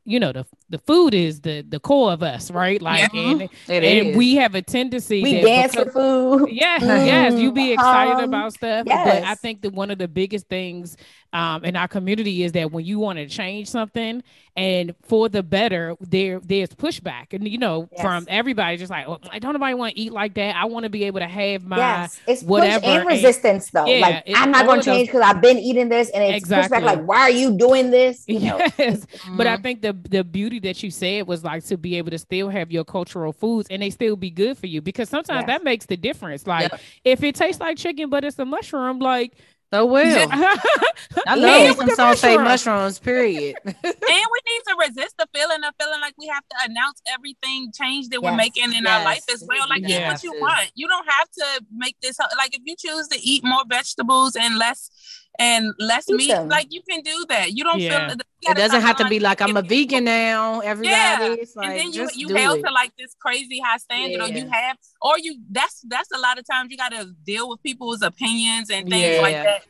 you know the the food is the the core of us, right? Like and, It and is. we have a tendency we that dance because- for food Yes, yes, you be excited um, about stuff. But I think that one of the biggest things um, in our community is that when you want to change something and for the better, there there's pushback, and you know Yes. from everybody, just like, oh, I don't nobody want to eat like that. I want to be able to have my yes it's whatever, push and and- resistance though Yeah, like i'm not going to change because i've been eating this and it's Exactly. pushback like why are you doing this you know yes. But I Mhm. think the the beauty that you said was like to be able to still have your cultural foods and they still be good for you because sometimes Yes. that makes the difference. Like Yep. if it tastes like chicken but it's a mushroom, like so well. I love me some sauteed mushrooms, period. and we need to resist the feeling of feeling like we have to announce everything change that we're making in our life as well. Like eat what you want. You don't have to make this like if you choose to eat more vegetables and less and less Eat meat, them. like you can do that. You don't Yeah. feel It doesn't have to be like I'm a vegan now. Everybody, Yeah, it's like and then you you do held it. to like this crazy high standard, or you have, or you that's that's a lot of times you got to deal with people's opinions and things like that.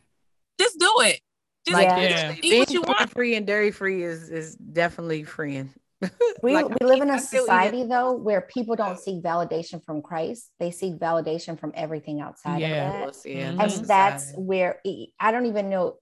Just do it. Just, like Yeah. just Yeah. eat what you want. free and dairy free is is definitely freeing. We, Like, we live in a still it. society though where people don't seek validation from Christ. They seek validation from everything outside Yeah. of that. Yes, yeah. And that's that's society. where it- I don't even know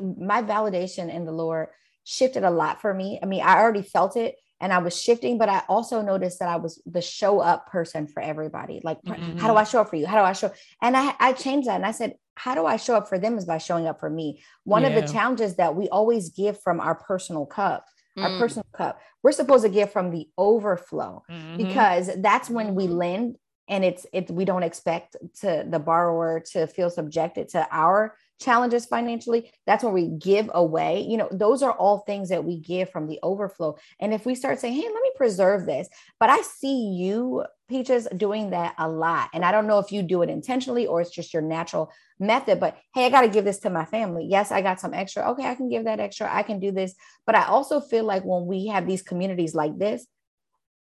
my validation in the Lord shifted a lot for me. I mean, I already felt it and I was shifting, but I also noticed that I was the show up person for everybody. Like, Mhm. how do I show up for you? How do I show? And I, I changed that and I said, how do I show up for them is by showing up for me. One of the challenges that we always give from our personal cup, our Mm. personal cup, we're supposed to give from the overflow Mhm. because that's when we lend and it's it we don't expect to the borrower to feel subjected to our challenges financially that's when we give away. You know those are all things that we give from the overflow. And if we start saying hey let me preserve this but i see you peaches doing that a lot. And i don't know if you do it intentionally or it's just your natural method but hey i got to give this to my family. Yes i got some extra. Okay i can give that extra. I can do this. But i also feel like when we have these communities like this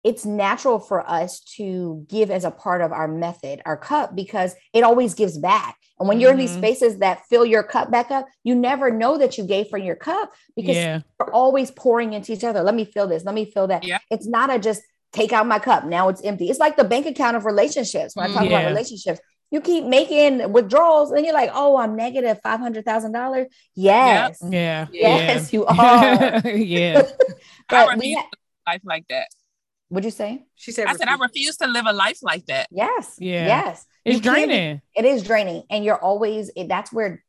it's natural for us to give as a part of our method, our cup, because it always gives back. And when you're in these Mhm. spaces that fill your cup back up, you never know that you gave from your cup because yeah, we're always pouring into each other. Let me feel this. Let me feel that. Yeah. It's not a just take out my cup. Now it's empty. It's like the bank account of relationships. When I talk Yeah. about relationships, you keep making withdrawals and you're like, oh, I'm negative $500,000. Yes. yeah, Yes, you are. yeah, I But we refuse ha- to live a life like that. What'd you say? She said, I said I refuse to live a life like that. Yes. Yeah. Yes. it's You draining. it is draining and you're always it, that's where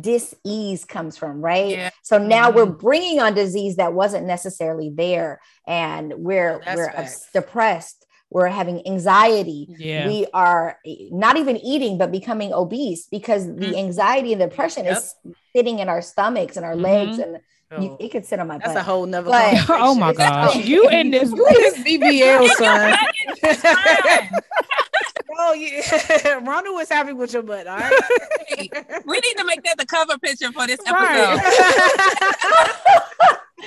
dis-ease comes from right Yeah. so now Mhm. we're bringing on disease that wasn't necessarily there and we're That's we're facts. depressed we're having anxiety Yeah, we are not even eating but becoming obese because the Mhm. anxiety and depression is sitting in our stomachs and our legs and you, it could sit on my back. that's butt a whole nother. But- oh my gosh, you in this? You in this BBL, son. Fine. Oh yeah, Ronald was happy with your butt. All right. we need to make that the cover picture for this episode.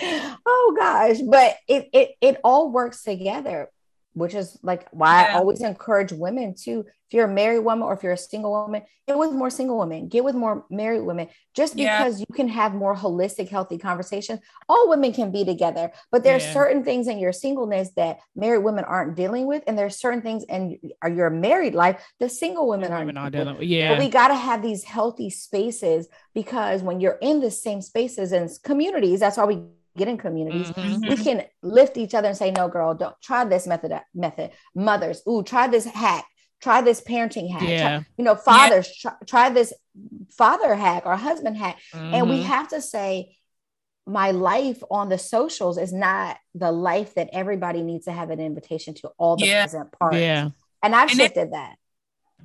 Right. oh gosh, but it it it all works together which is like why yeah. I always encourage women to, if you're a married woman or if you're a single woman, get with more single women, get with more married women, just because yeah. you can have more holistic, healthy conversations. All women can be together, but there's yeah. certain things in your singleness that married women aren't dealing with, and there's certain things in your married life that single women aren't, aren't dealing with. Yeah, but we got to have these healthy spaces because when you're in the same spaces and communities, that's why we get in communities mm-hmm. we can lift each other and say no girl don't try this method method mothers ooh try this hack try this parenting hack yeah. try, you know fathers yeah. try, try, this father hack or husband hack mm-hmm. and we mm-hmm. have to say my life on the socials is not the life that everybody needs to have an invitation to all the yeah. present parts yeah and i've and shifted it, that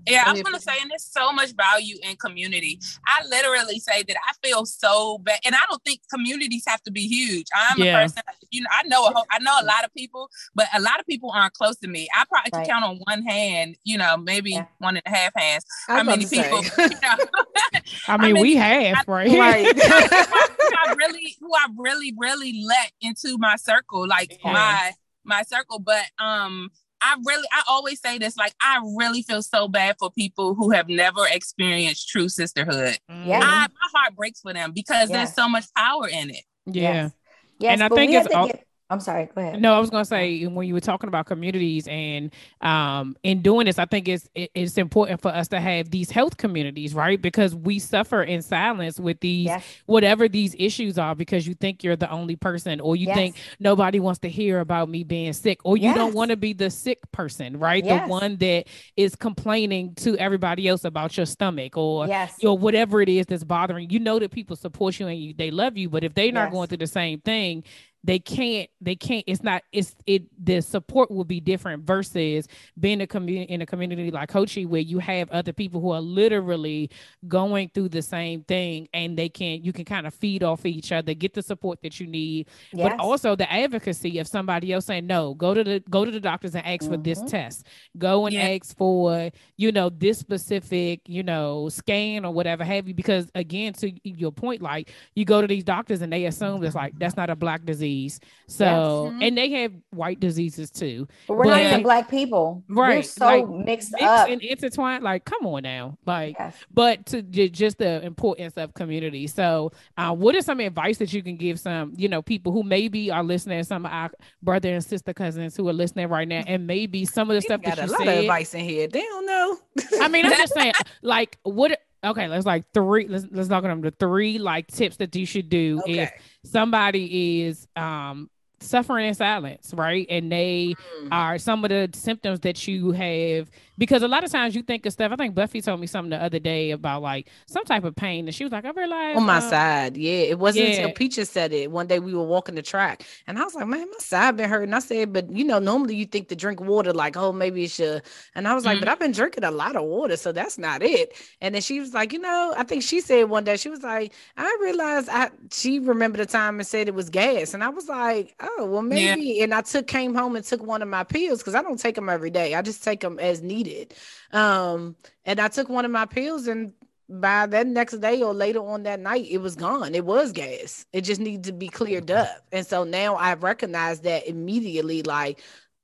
yeah, I was gonna say, and there's so much value in community. I literally say that I feel so bad, and I don't think communities have to be huge. I'm yeah. a person, you know, I know a whole, I know a lot of people, but a lot of people aren't close to me. I probably right. can count on one hand, you know, maybe yeah. one and a half hands. How many people? You know, I mean, we have, right? Right. who I really, who I really, really let into my circle, like yeah. my my circle, but um I really, I always say this like, I really feel so bad for people who have never experienced true sisterhood. Yeah. I, my heart breaks for them because yeah. there's so much power in it. Yeah. Yes. yes and I think it's all, get, I'm sorry. Go ahead. No, I was going to say when you were talking about communities and um, in doing this, I think it's it's important for us to have these health communities, right? Because we suffer in silence with these yes. whatever these issues are, because you think you're the only person, or you yes. think nobody wants to hear about me being sick, or you yes. don't want to be the sick person, right? The one that is complaining to everybody else about your stomach or yes. your whatever it is that's bothering. You know that people support you and you, they love you, but if they're not going through the same thing, they can't they can't it's not it's it the support will be different versus being a community in a community like COCCI where you have other people who are literally going through the same thing and they can you can kind of feed off each other get the support that you need yes. but also the advocacy of somebody else saying no go to the go to the doctors and ask mm-hmm. for this mm-hmm. test go and yeah. ask for you know this specific you know scan or whatever have you because again to your point like you go to these doctors and they assume it's like that's not a black disease disease. So, yes. Mm-hmm. and they have white diseases too. But we're but, not even black people. Right. We're so like, mixed, mixed up and intertwined. Like, come on now. Like, yes. but to just the importance of community. So, uh, what is some advice that you can give some, you know, people who maybe are listening, some of our brother and sister cousins who are listening right now, and maybe some of the you stuff that you a lot said, of advice in here. They don't know. I mean, I'm just saying, like, what okay let's like three let's let's talk about the three like tips that you should do okay. if somebody is um suffering in silence, right? And they mm. are some of the symptoms that you have because a lot of times you think of stuff. I think Buffy told me something the other day about like some type of pain, and she was like, "I realized on my uh, side, yeah." It wasn't yeah. until Peaches said it one day. We were walking the track, and I was like, "Man, my side been hurting." I said, "But you know, normally you think to drink water, like, oh, maybe it should." And I was like, mm-hmm. "But I've been drinking a lot of water, so that's not it." And then she was like, "You know, I think she said one day she was like, I realized I." She remembered the time and said it was gas, and I was like, "Oh, well, maybe." Yeah. And I took came home and took one of my pills because I don't take them every day. I just take them as needed. Um, and I took one of my pills, and by that next day or later on that night, it was gone. It was gas. It just needed to be cleared up. And so now I recognize that immediately, like,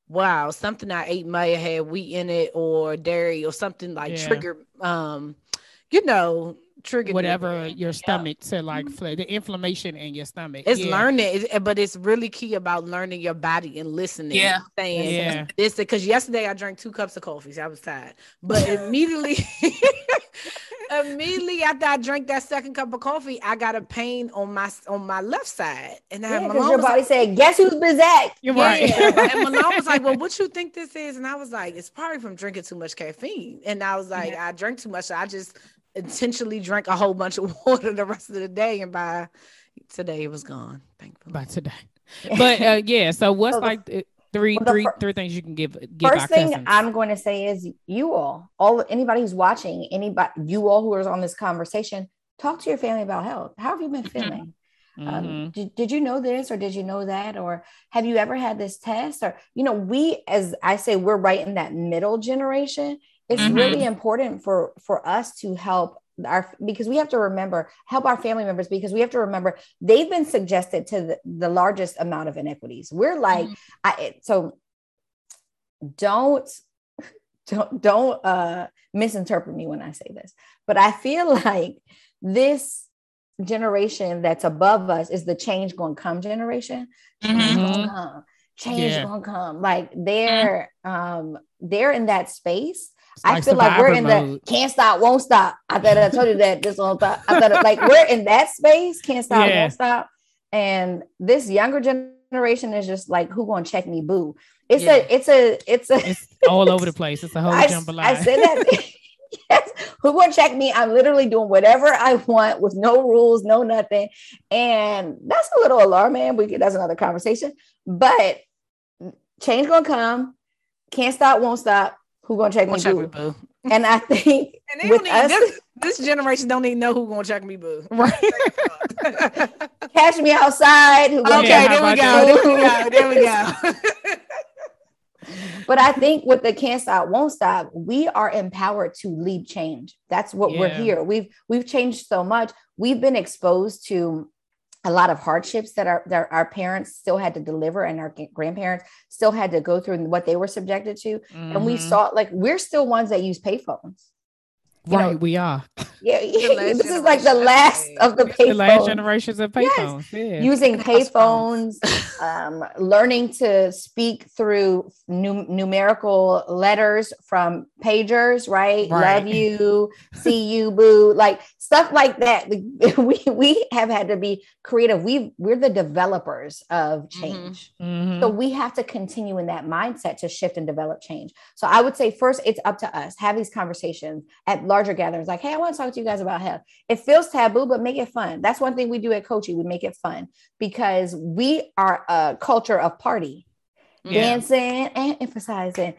wow, something I ate may have had wheat in it or dairy or something like yeah. trigger um, you know, trigger whatever your stomach yeah. to like mm-hmm. the inflammation in your stomach. It's yeah. learning, but it's really key about learning your body and listening. Yeah, saying yeah. this because yesterday I drank two cups of coffee. So I was tired, but immediately. immediately after I drank that second cup of coffee, I got a pain on my on my left side, and yeah, because your body like, said, "Guess who's Bizak?" You're right. Yeah. and my mom was like, "Well, what you think this is?" And I was like, "It's probably from drinking too much caffeine." And I was like, yeah. "I drank too much. So I just intentionally drank a whole bunch of water the rest of the day, and by today it was gone. Thankfully, by today. But uh, yeah, so what's so like the, three, well, three, fir- three things you can give? give first thing cousins? I'm going to say is you all, all anybody who's watching, anybody, you all who are on this conversation, talk to your family about health. How have you been feeling? Um, mm-hmm. Um, did, did you know this or did you know that or have you ever had this test or you know we as i say we're right in that middle generation it's Mhm. really important for for us to help our because we have to remember help our family members because we have to remember they've been suggested to the, the largest amount of inequities we're like Mhm. I, so don't don't don't uh misinterpret me when i say this but i feel like this generation that's above us is the change going to come generation change Mhm. gonna come change Yeah. gonna come like they're um they're in that space I feel like we're in mode. the can't stop, won't stop. I thought I told you that this whole time. I thought like we're in that space, can't stop, Yeah. won't stop. And this younger generation is just like, who gonna check me, boo? It's Yeah. a, it's a, it's a. It's all over the place. It's a whole I, jambalaya. I said that. yes, who gonna check me? I'm literally doing whatever I want with no rules, no nothing, and that's a little alarming. We that's another conversation, but change gonna come. Can't stop, won't stop. Who gonna check me, Gonna check boo? me, boo. And I think And they with need, us, this, this generation don't even know who gonna check me, boo. right. catch me outside. Who gonna okay, check there we go. There we go. There we go. But I think with the can't stop, won't stop, we are empowered to lead change. That's what we're here. We've we've changed so much. We've been exposed to a lot of hardships that our that our parents still had to deliver and our grandparents still had to go through and what they were subjected to. And we Mhm. saw like we're still ones that use payphones. you know, right. we are Yeah, last this is like the last of the the last payphones. generations of Yes. payphones. Yeah. using payphones, um, learning to speak through nu- numerical letters from pagers, right? Right. Love you, see you, boo, like stuff like that. We we have had to be creative. We we're the developers of change. Mhm. So we have to continue in that mindset to shift and develop change. So I would say first, it's up to us. Have these conversations at larger gatherings. Like, hey, I want to talk to you guys about health. It feels taboo, but make it fun. That's one thing we do at COCCI. We make it fun because we are a culture of party, Yeah. dancing and emphasizing.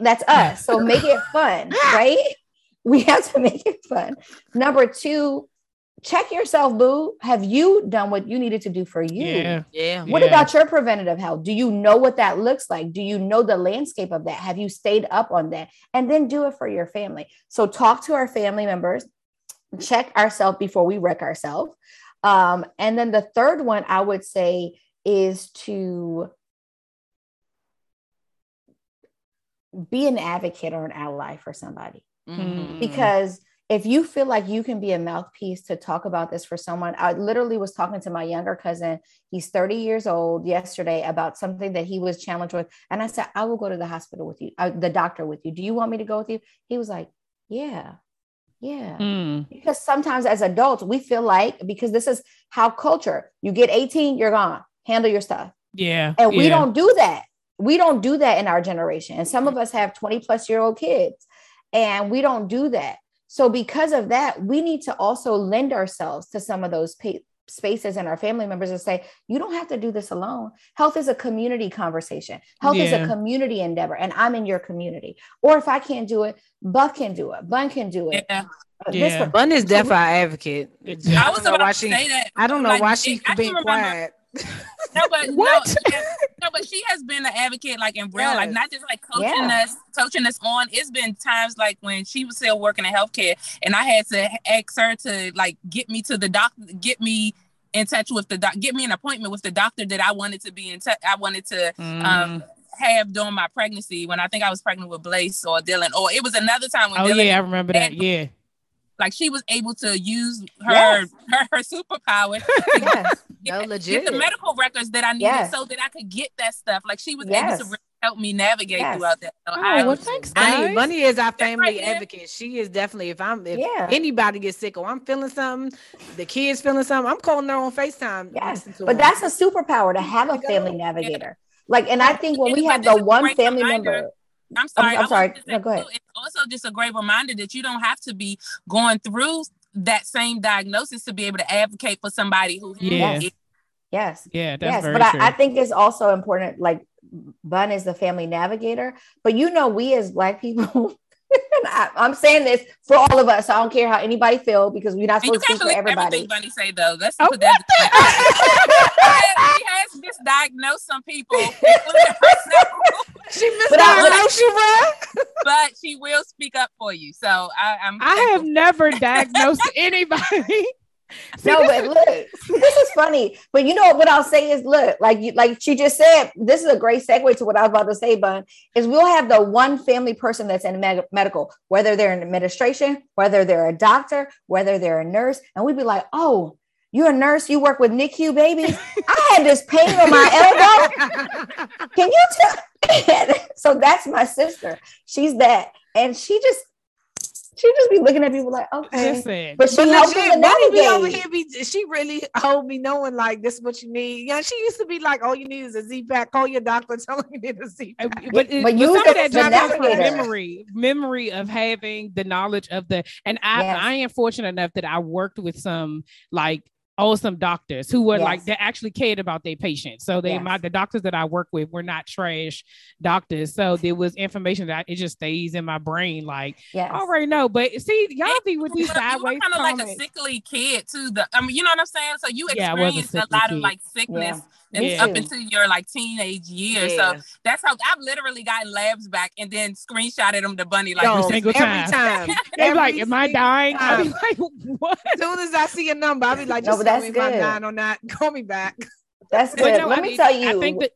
That's us. So make it fun, right? We have to make it fun. Number two, check yourself, boo. Have you done what you needed to do for you? Yeah. Yeah. What Yeah. about your preventative health? Do you know what that looks like? Do you know the landscape of that? Have you stayed up on that? And then do it for your family. So talk to our family members, check ourselves before we wreck ourselves. Um, and then the third one I would say is to be an advocate or an ally for somebody Mhm. because if you feel like you can be a mouthpiece to talk about this for someone i literally was talking to my younger cousin he's 30 years old yesterday about something that he was challenged with and i said i will go to the hospital with you uh, the doctor with you do you want me to go with you he was like yeah yeah Mm. because sometimes as adults we feel like because this is how culture you get 18 you're gone handle your stuff Yeah. and we yeah. don't do that. We don't do that in our generation. And some of us have 20 plus year old kids, and we don't do that. So, because of that, we need to also lend ourselves to some of those pa- spaces and our family members and say, you don't have to do this alone. Health is a community conversation, health is a community endeavor, and I'm in your community. Or if I can't do it, Buck can do it, Bun can do it. Yeah. Uh, Yeah. Bun is definitely our advocate. I I was don't know about why to say that. I don't know like, why she's being quiet. No, but What? No, yeah, no, but she has been an advocate, like in real, like not just like coaching Yeah. us, coaching us on. It's been times like when she was still working in healthcare, and I had to ask her to like get me to the doctor, get me in touch with the doc, get me an appointment with the doctor that I wanted to be in touch. I wanted to Mhm. um have during my pregnancy when I think I was pregnant with Blaze or Dylan, or it was another time when oh Dylan yeah, I remember that. Yeah. Like she was able to use her Yes. her, her superpower Yes. No, get the medical records that I needed Yes. so that I could get that stuff. Like she was Yes. able to really help me navigate Yes. throughout that. So Oh, I well, thanks, Bunny, guys. Bunny is our right family here. advocate. She is definitely. If I'm, if Yeah. anybody gets sick or I'm feeling something, the kids feeling something, I'm calling her on Facetime. Yes, but her. that's a superpower to have a There you go. family navigator. Like, and I think when we have the one family reminder. member, I'm sorry. I'm I wanted sorry. No, go ahead. too, It's also just a great reminder that you don't have to be going through that same diagnosis to be able to advocate for somebody who Yeah. has it. yes, Yeah, that's yes, very but true. I, I think it's also important. Like, Bun is the family navigator, but you know, we as Black people. And I, I'm saying this for all of us. I don't care how anybody feel because we're not supposed to can't speak for everybody. everything Bunny say though. Let's Oh, put that. he has misdiagnosed some people. She But misdiagnosed you, bro. but she will speak up for you. So I, I'm. I have thankful. never diagnosed anybody. No, but look, this is funny. But you know what I'll say is, look, like you, like she just said, this is a great segue to what I was about to say. Bun is we'll have the one family person that's in med- medical, whether they're in administration, whether they're a doctor, whether they're a nurse, and we'd be like, oh. You're a nurse. You work with NICU babies. I had this pain on my elbow. Can you tell? so that's my sister. She's that, and she just she just be looking at people like, okay, Listen, but she But helps legit, them be over here. Be, she really hold me knowing like this is what you need. Yeah, she used to be like, all you need is a Z pack. Call your doctor, tell him you need a Z pack. but, it, But but some of that the just comes from memory, memory of having the knowledge of the. And I, Yes. I am fortunate enough that I worked with some like awesome doctors who were like they actually cared about their patients. So they, Yes. my the doctors that I work with were not trash doctors. So there was information that it just stays in my brain. Like Yes. I already know, but see, y'all be with these you sideways kind of like a sickly kid too. The I mean, you know what I'm saying. So you Yeah, a experienced a, lot kid. of like sickness and Yeah. up into your like teenage years. So that's how I've literally gotten labs back and then screenshotted them to Bunny like Yo, Every single every time. time. They be like, "Am I single dying?" I be like, "What?" As soon as I see a number, I'll be like, No, just but tell that's me if I'm good. dying on that. Call me back. That's But good. no, Let I me mean, tell you. I think that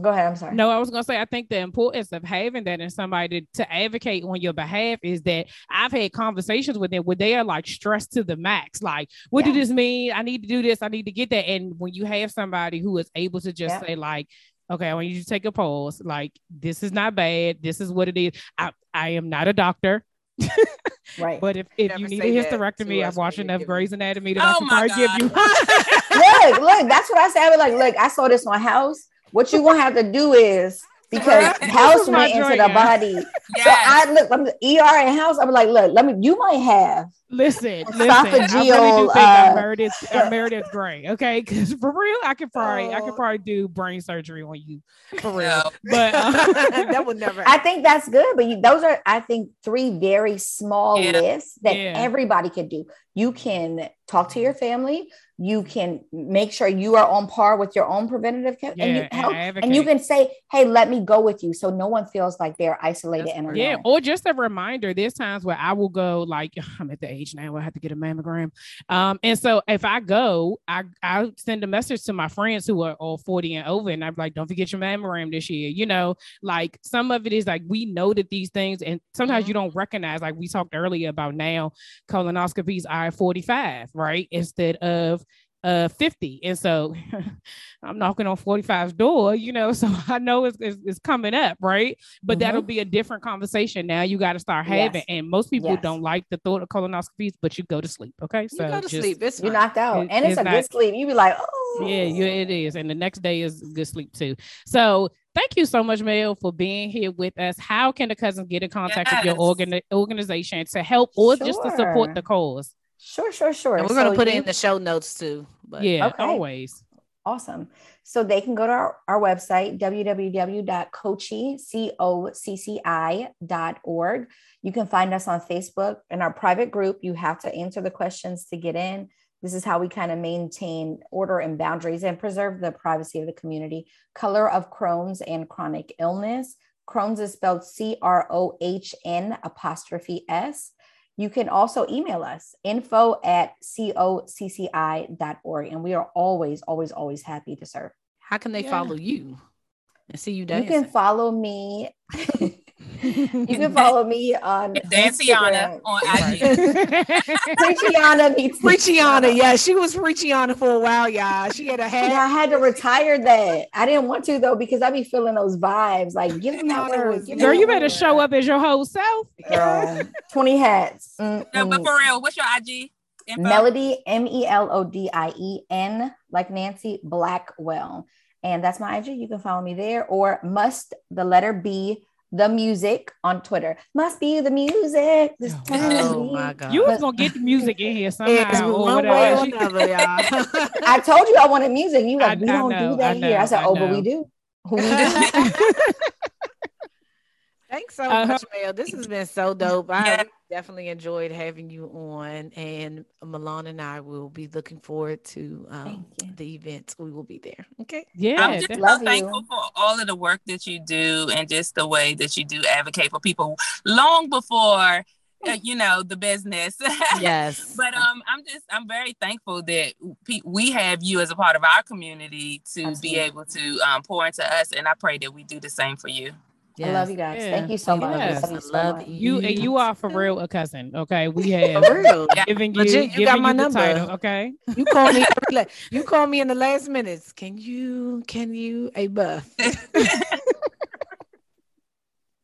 go ahead. I'm sorry. No, I was gonna say I think the importance of having that in somebody to advocate on your behalf is that I've had conversations with them where they are like stressed to the max. Like, what Yeah. does this mean? I need to do this, I need to get that. And when you have somebody who is able to just Yeah. say, like, okay, I want you to take a pause, like this is not bad, this is what it is. I, I am not a doctor, Right. but if, if you need a hysterectomy, I've watched you enough give Grey's Anatomy that I Oh can my give you. look, look, that's what I said. I was like, look, I saw this on house. What you gonna have to do is because house went into the body. yes. So I look, I'm the ER and house. I'm like, look, let me. You might have. Listen, listen. I really do Esophageal, think I'm uh, Meredith, I'm Meredith Grey. Okay, because for real, I could probably, I Oh. could probably do brain surgery on you for real. No. But uh, that would never. I think that's good, but you, those are, I think, three very small Yeah. lists that Yeah. everybody can do. You can talk to your family. You can make sure you are on par with your own preventative care, yeah, and you help. And you can say, "Hey, let me go with you," so no one feels like they're isolated That's and alone. Yeah, or just a reminder. There's times where I will go like I'm at the age now where I have to get a mammogram. Um, and so if I go, I I send a message to my friends who are all 40 and over, and I'm like, don't forget your mammogram this year. You know, like some of it is like we know that these things, and sometimes you don't recognize. Like we talked earlier about now, colonoscopies are 45, right, instead of uh 50 and so i'm knocking on 45's door you know so i know it's, it's, it's coming up right but Mhm. that'll be a different conversation now you got to start having Yes. and most people Yes. don't like the thought of colonoscopies but you go to sleep okay so you go to just- sleep. It's You're knocked out, It- and it's, it's a not- good sleep. You be like, "Oh, yeah, yeah, it is. And the next day is good sleep too. So thank you so much, Mel, for being here with us. How can the cousins get in contact with your organ- organization to help or just to support the cause? Sure, sure, sure." And we're gonna So put it in the show notes too. But yeah, okay. always. Awesome. So they can go to our, our website, www.cocci.org. You can find us on Facebook in our private group. You have to answer the questions to get in. This is how we kind of maintain order and boundaries and preserve the privacy of the community. Color of Crohn's and chronic illness. Crohn's is spelled C R O H N apostrophe S. You can also email us info at cocci.org. And we are always, always, always happy to serve. how can they Yeah. follow you and see you You can follow me. you can follow me on Danciana Instagram. on Right. IG. Preachiana meets Richiana, yeah, she was Richiana for a while, y'all. She had a Yeah, hat. I had to retire that. I didn't want to though because I be feeling those vibes. Like, give them that No, word. Girl, you better word. show up as your whole self. Girl, twenty hats. No, Mm-mm. but for real, what's your IG? Info? Melodie M E L O D I E N like Nancy Blackwell, and that's my IG. You can follow me there, or must the letter B the music on Twitter. Must be the music. This Oh, time. Oh my god. You was gonna get the music in here It's somehow or one or whatever. another, y'all. I told you I wanted music. You like I- we I don't know, do that I here. I said, I oh, but we do. We do. Thanks so Uh-huh. much, Mel. This has been so dope. I Yeah. definitely enjoyed having you on, and Milan and I will be looking forward to um, the events. We will be there. Okay. Yeah, I'm just that- Love so you. thankful for all of the work that you do and just the way that you do advocate for people long before uh, you know the business. Yes. But um, I'm just I'm very thankful that pe- we have you as a part of our community to Absolutely. be able to um, pour into us, and I pray that we do the same for you. I love you guys. Yeah. Thank you so much. Yes. Love you I so love much. you and you are for real a cousin. Okay, we have For real. Giving you, Legit, you giving got my you number. title. Okay, You call me. la- you call me in the last minutes. Can you? Can you? A buff.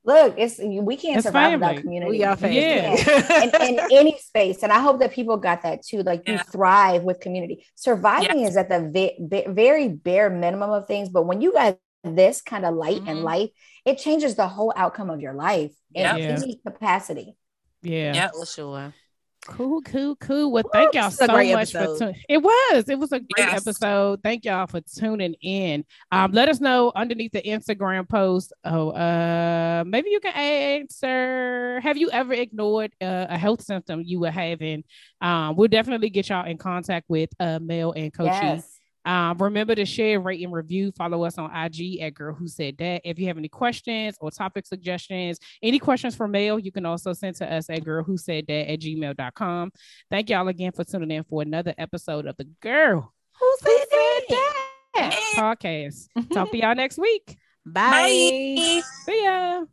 Look, it's we can't It's survive family. without community. We are family. Yeah. in, in any space. And I hope that people got that too. Like you thrive with community. Surviving is at the ve- ve- very bare minimum of things. But when you got this kind of light in Mhm. life, it changes the whole outcome of your life in Yeah. Yeah. any capacity. yeah. Yep. For sure. Cool, cool, cool. Well, thank y'all this is a so great much for tuning. It was. It was a great Yes. episode. Thank y'all for tuning in. Um, let us know underneath the Instagram post. Oh, uh, maybe you can answer. Have you ever ignored uh, a health symptom you were having? Um, we'll definitely get y'all in contact with uh Mel and COCCI. Yes. Um, remember to share, rate, and review. Follow us on IG at Girl Who Said That. If you have any questions or topic suggestions, any questions for Mel, you can also send to us at Girl Who Said That at gmail.com. Thank y'all again for tuning in for another episode of the Girl Who Who said Said that? That podcast. Talk to y'all next week. Bye. Bye. See ya.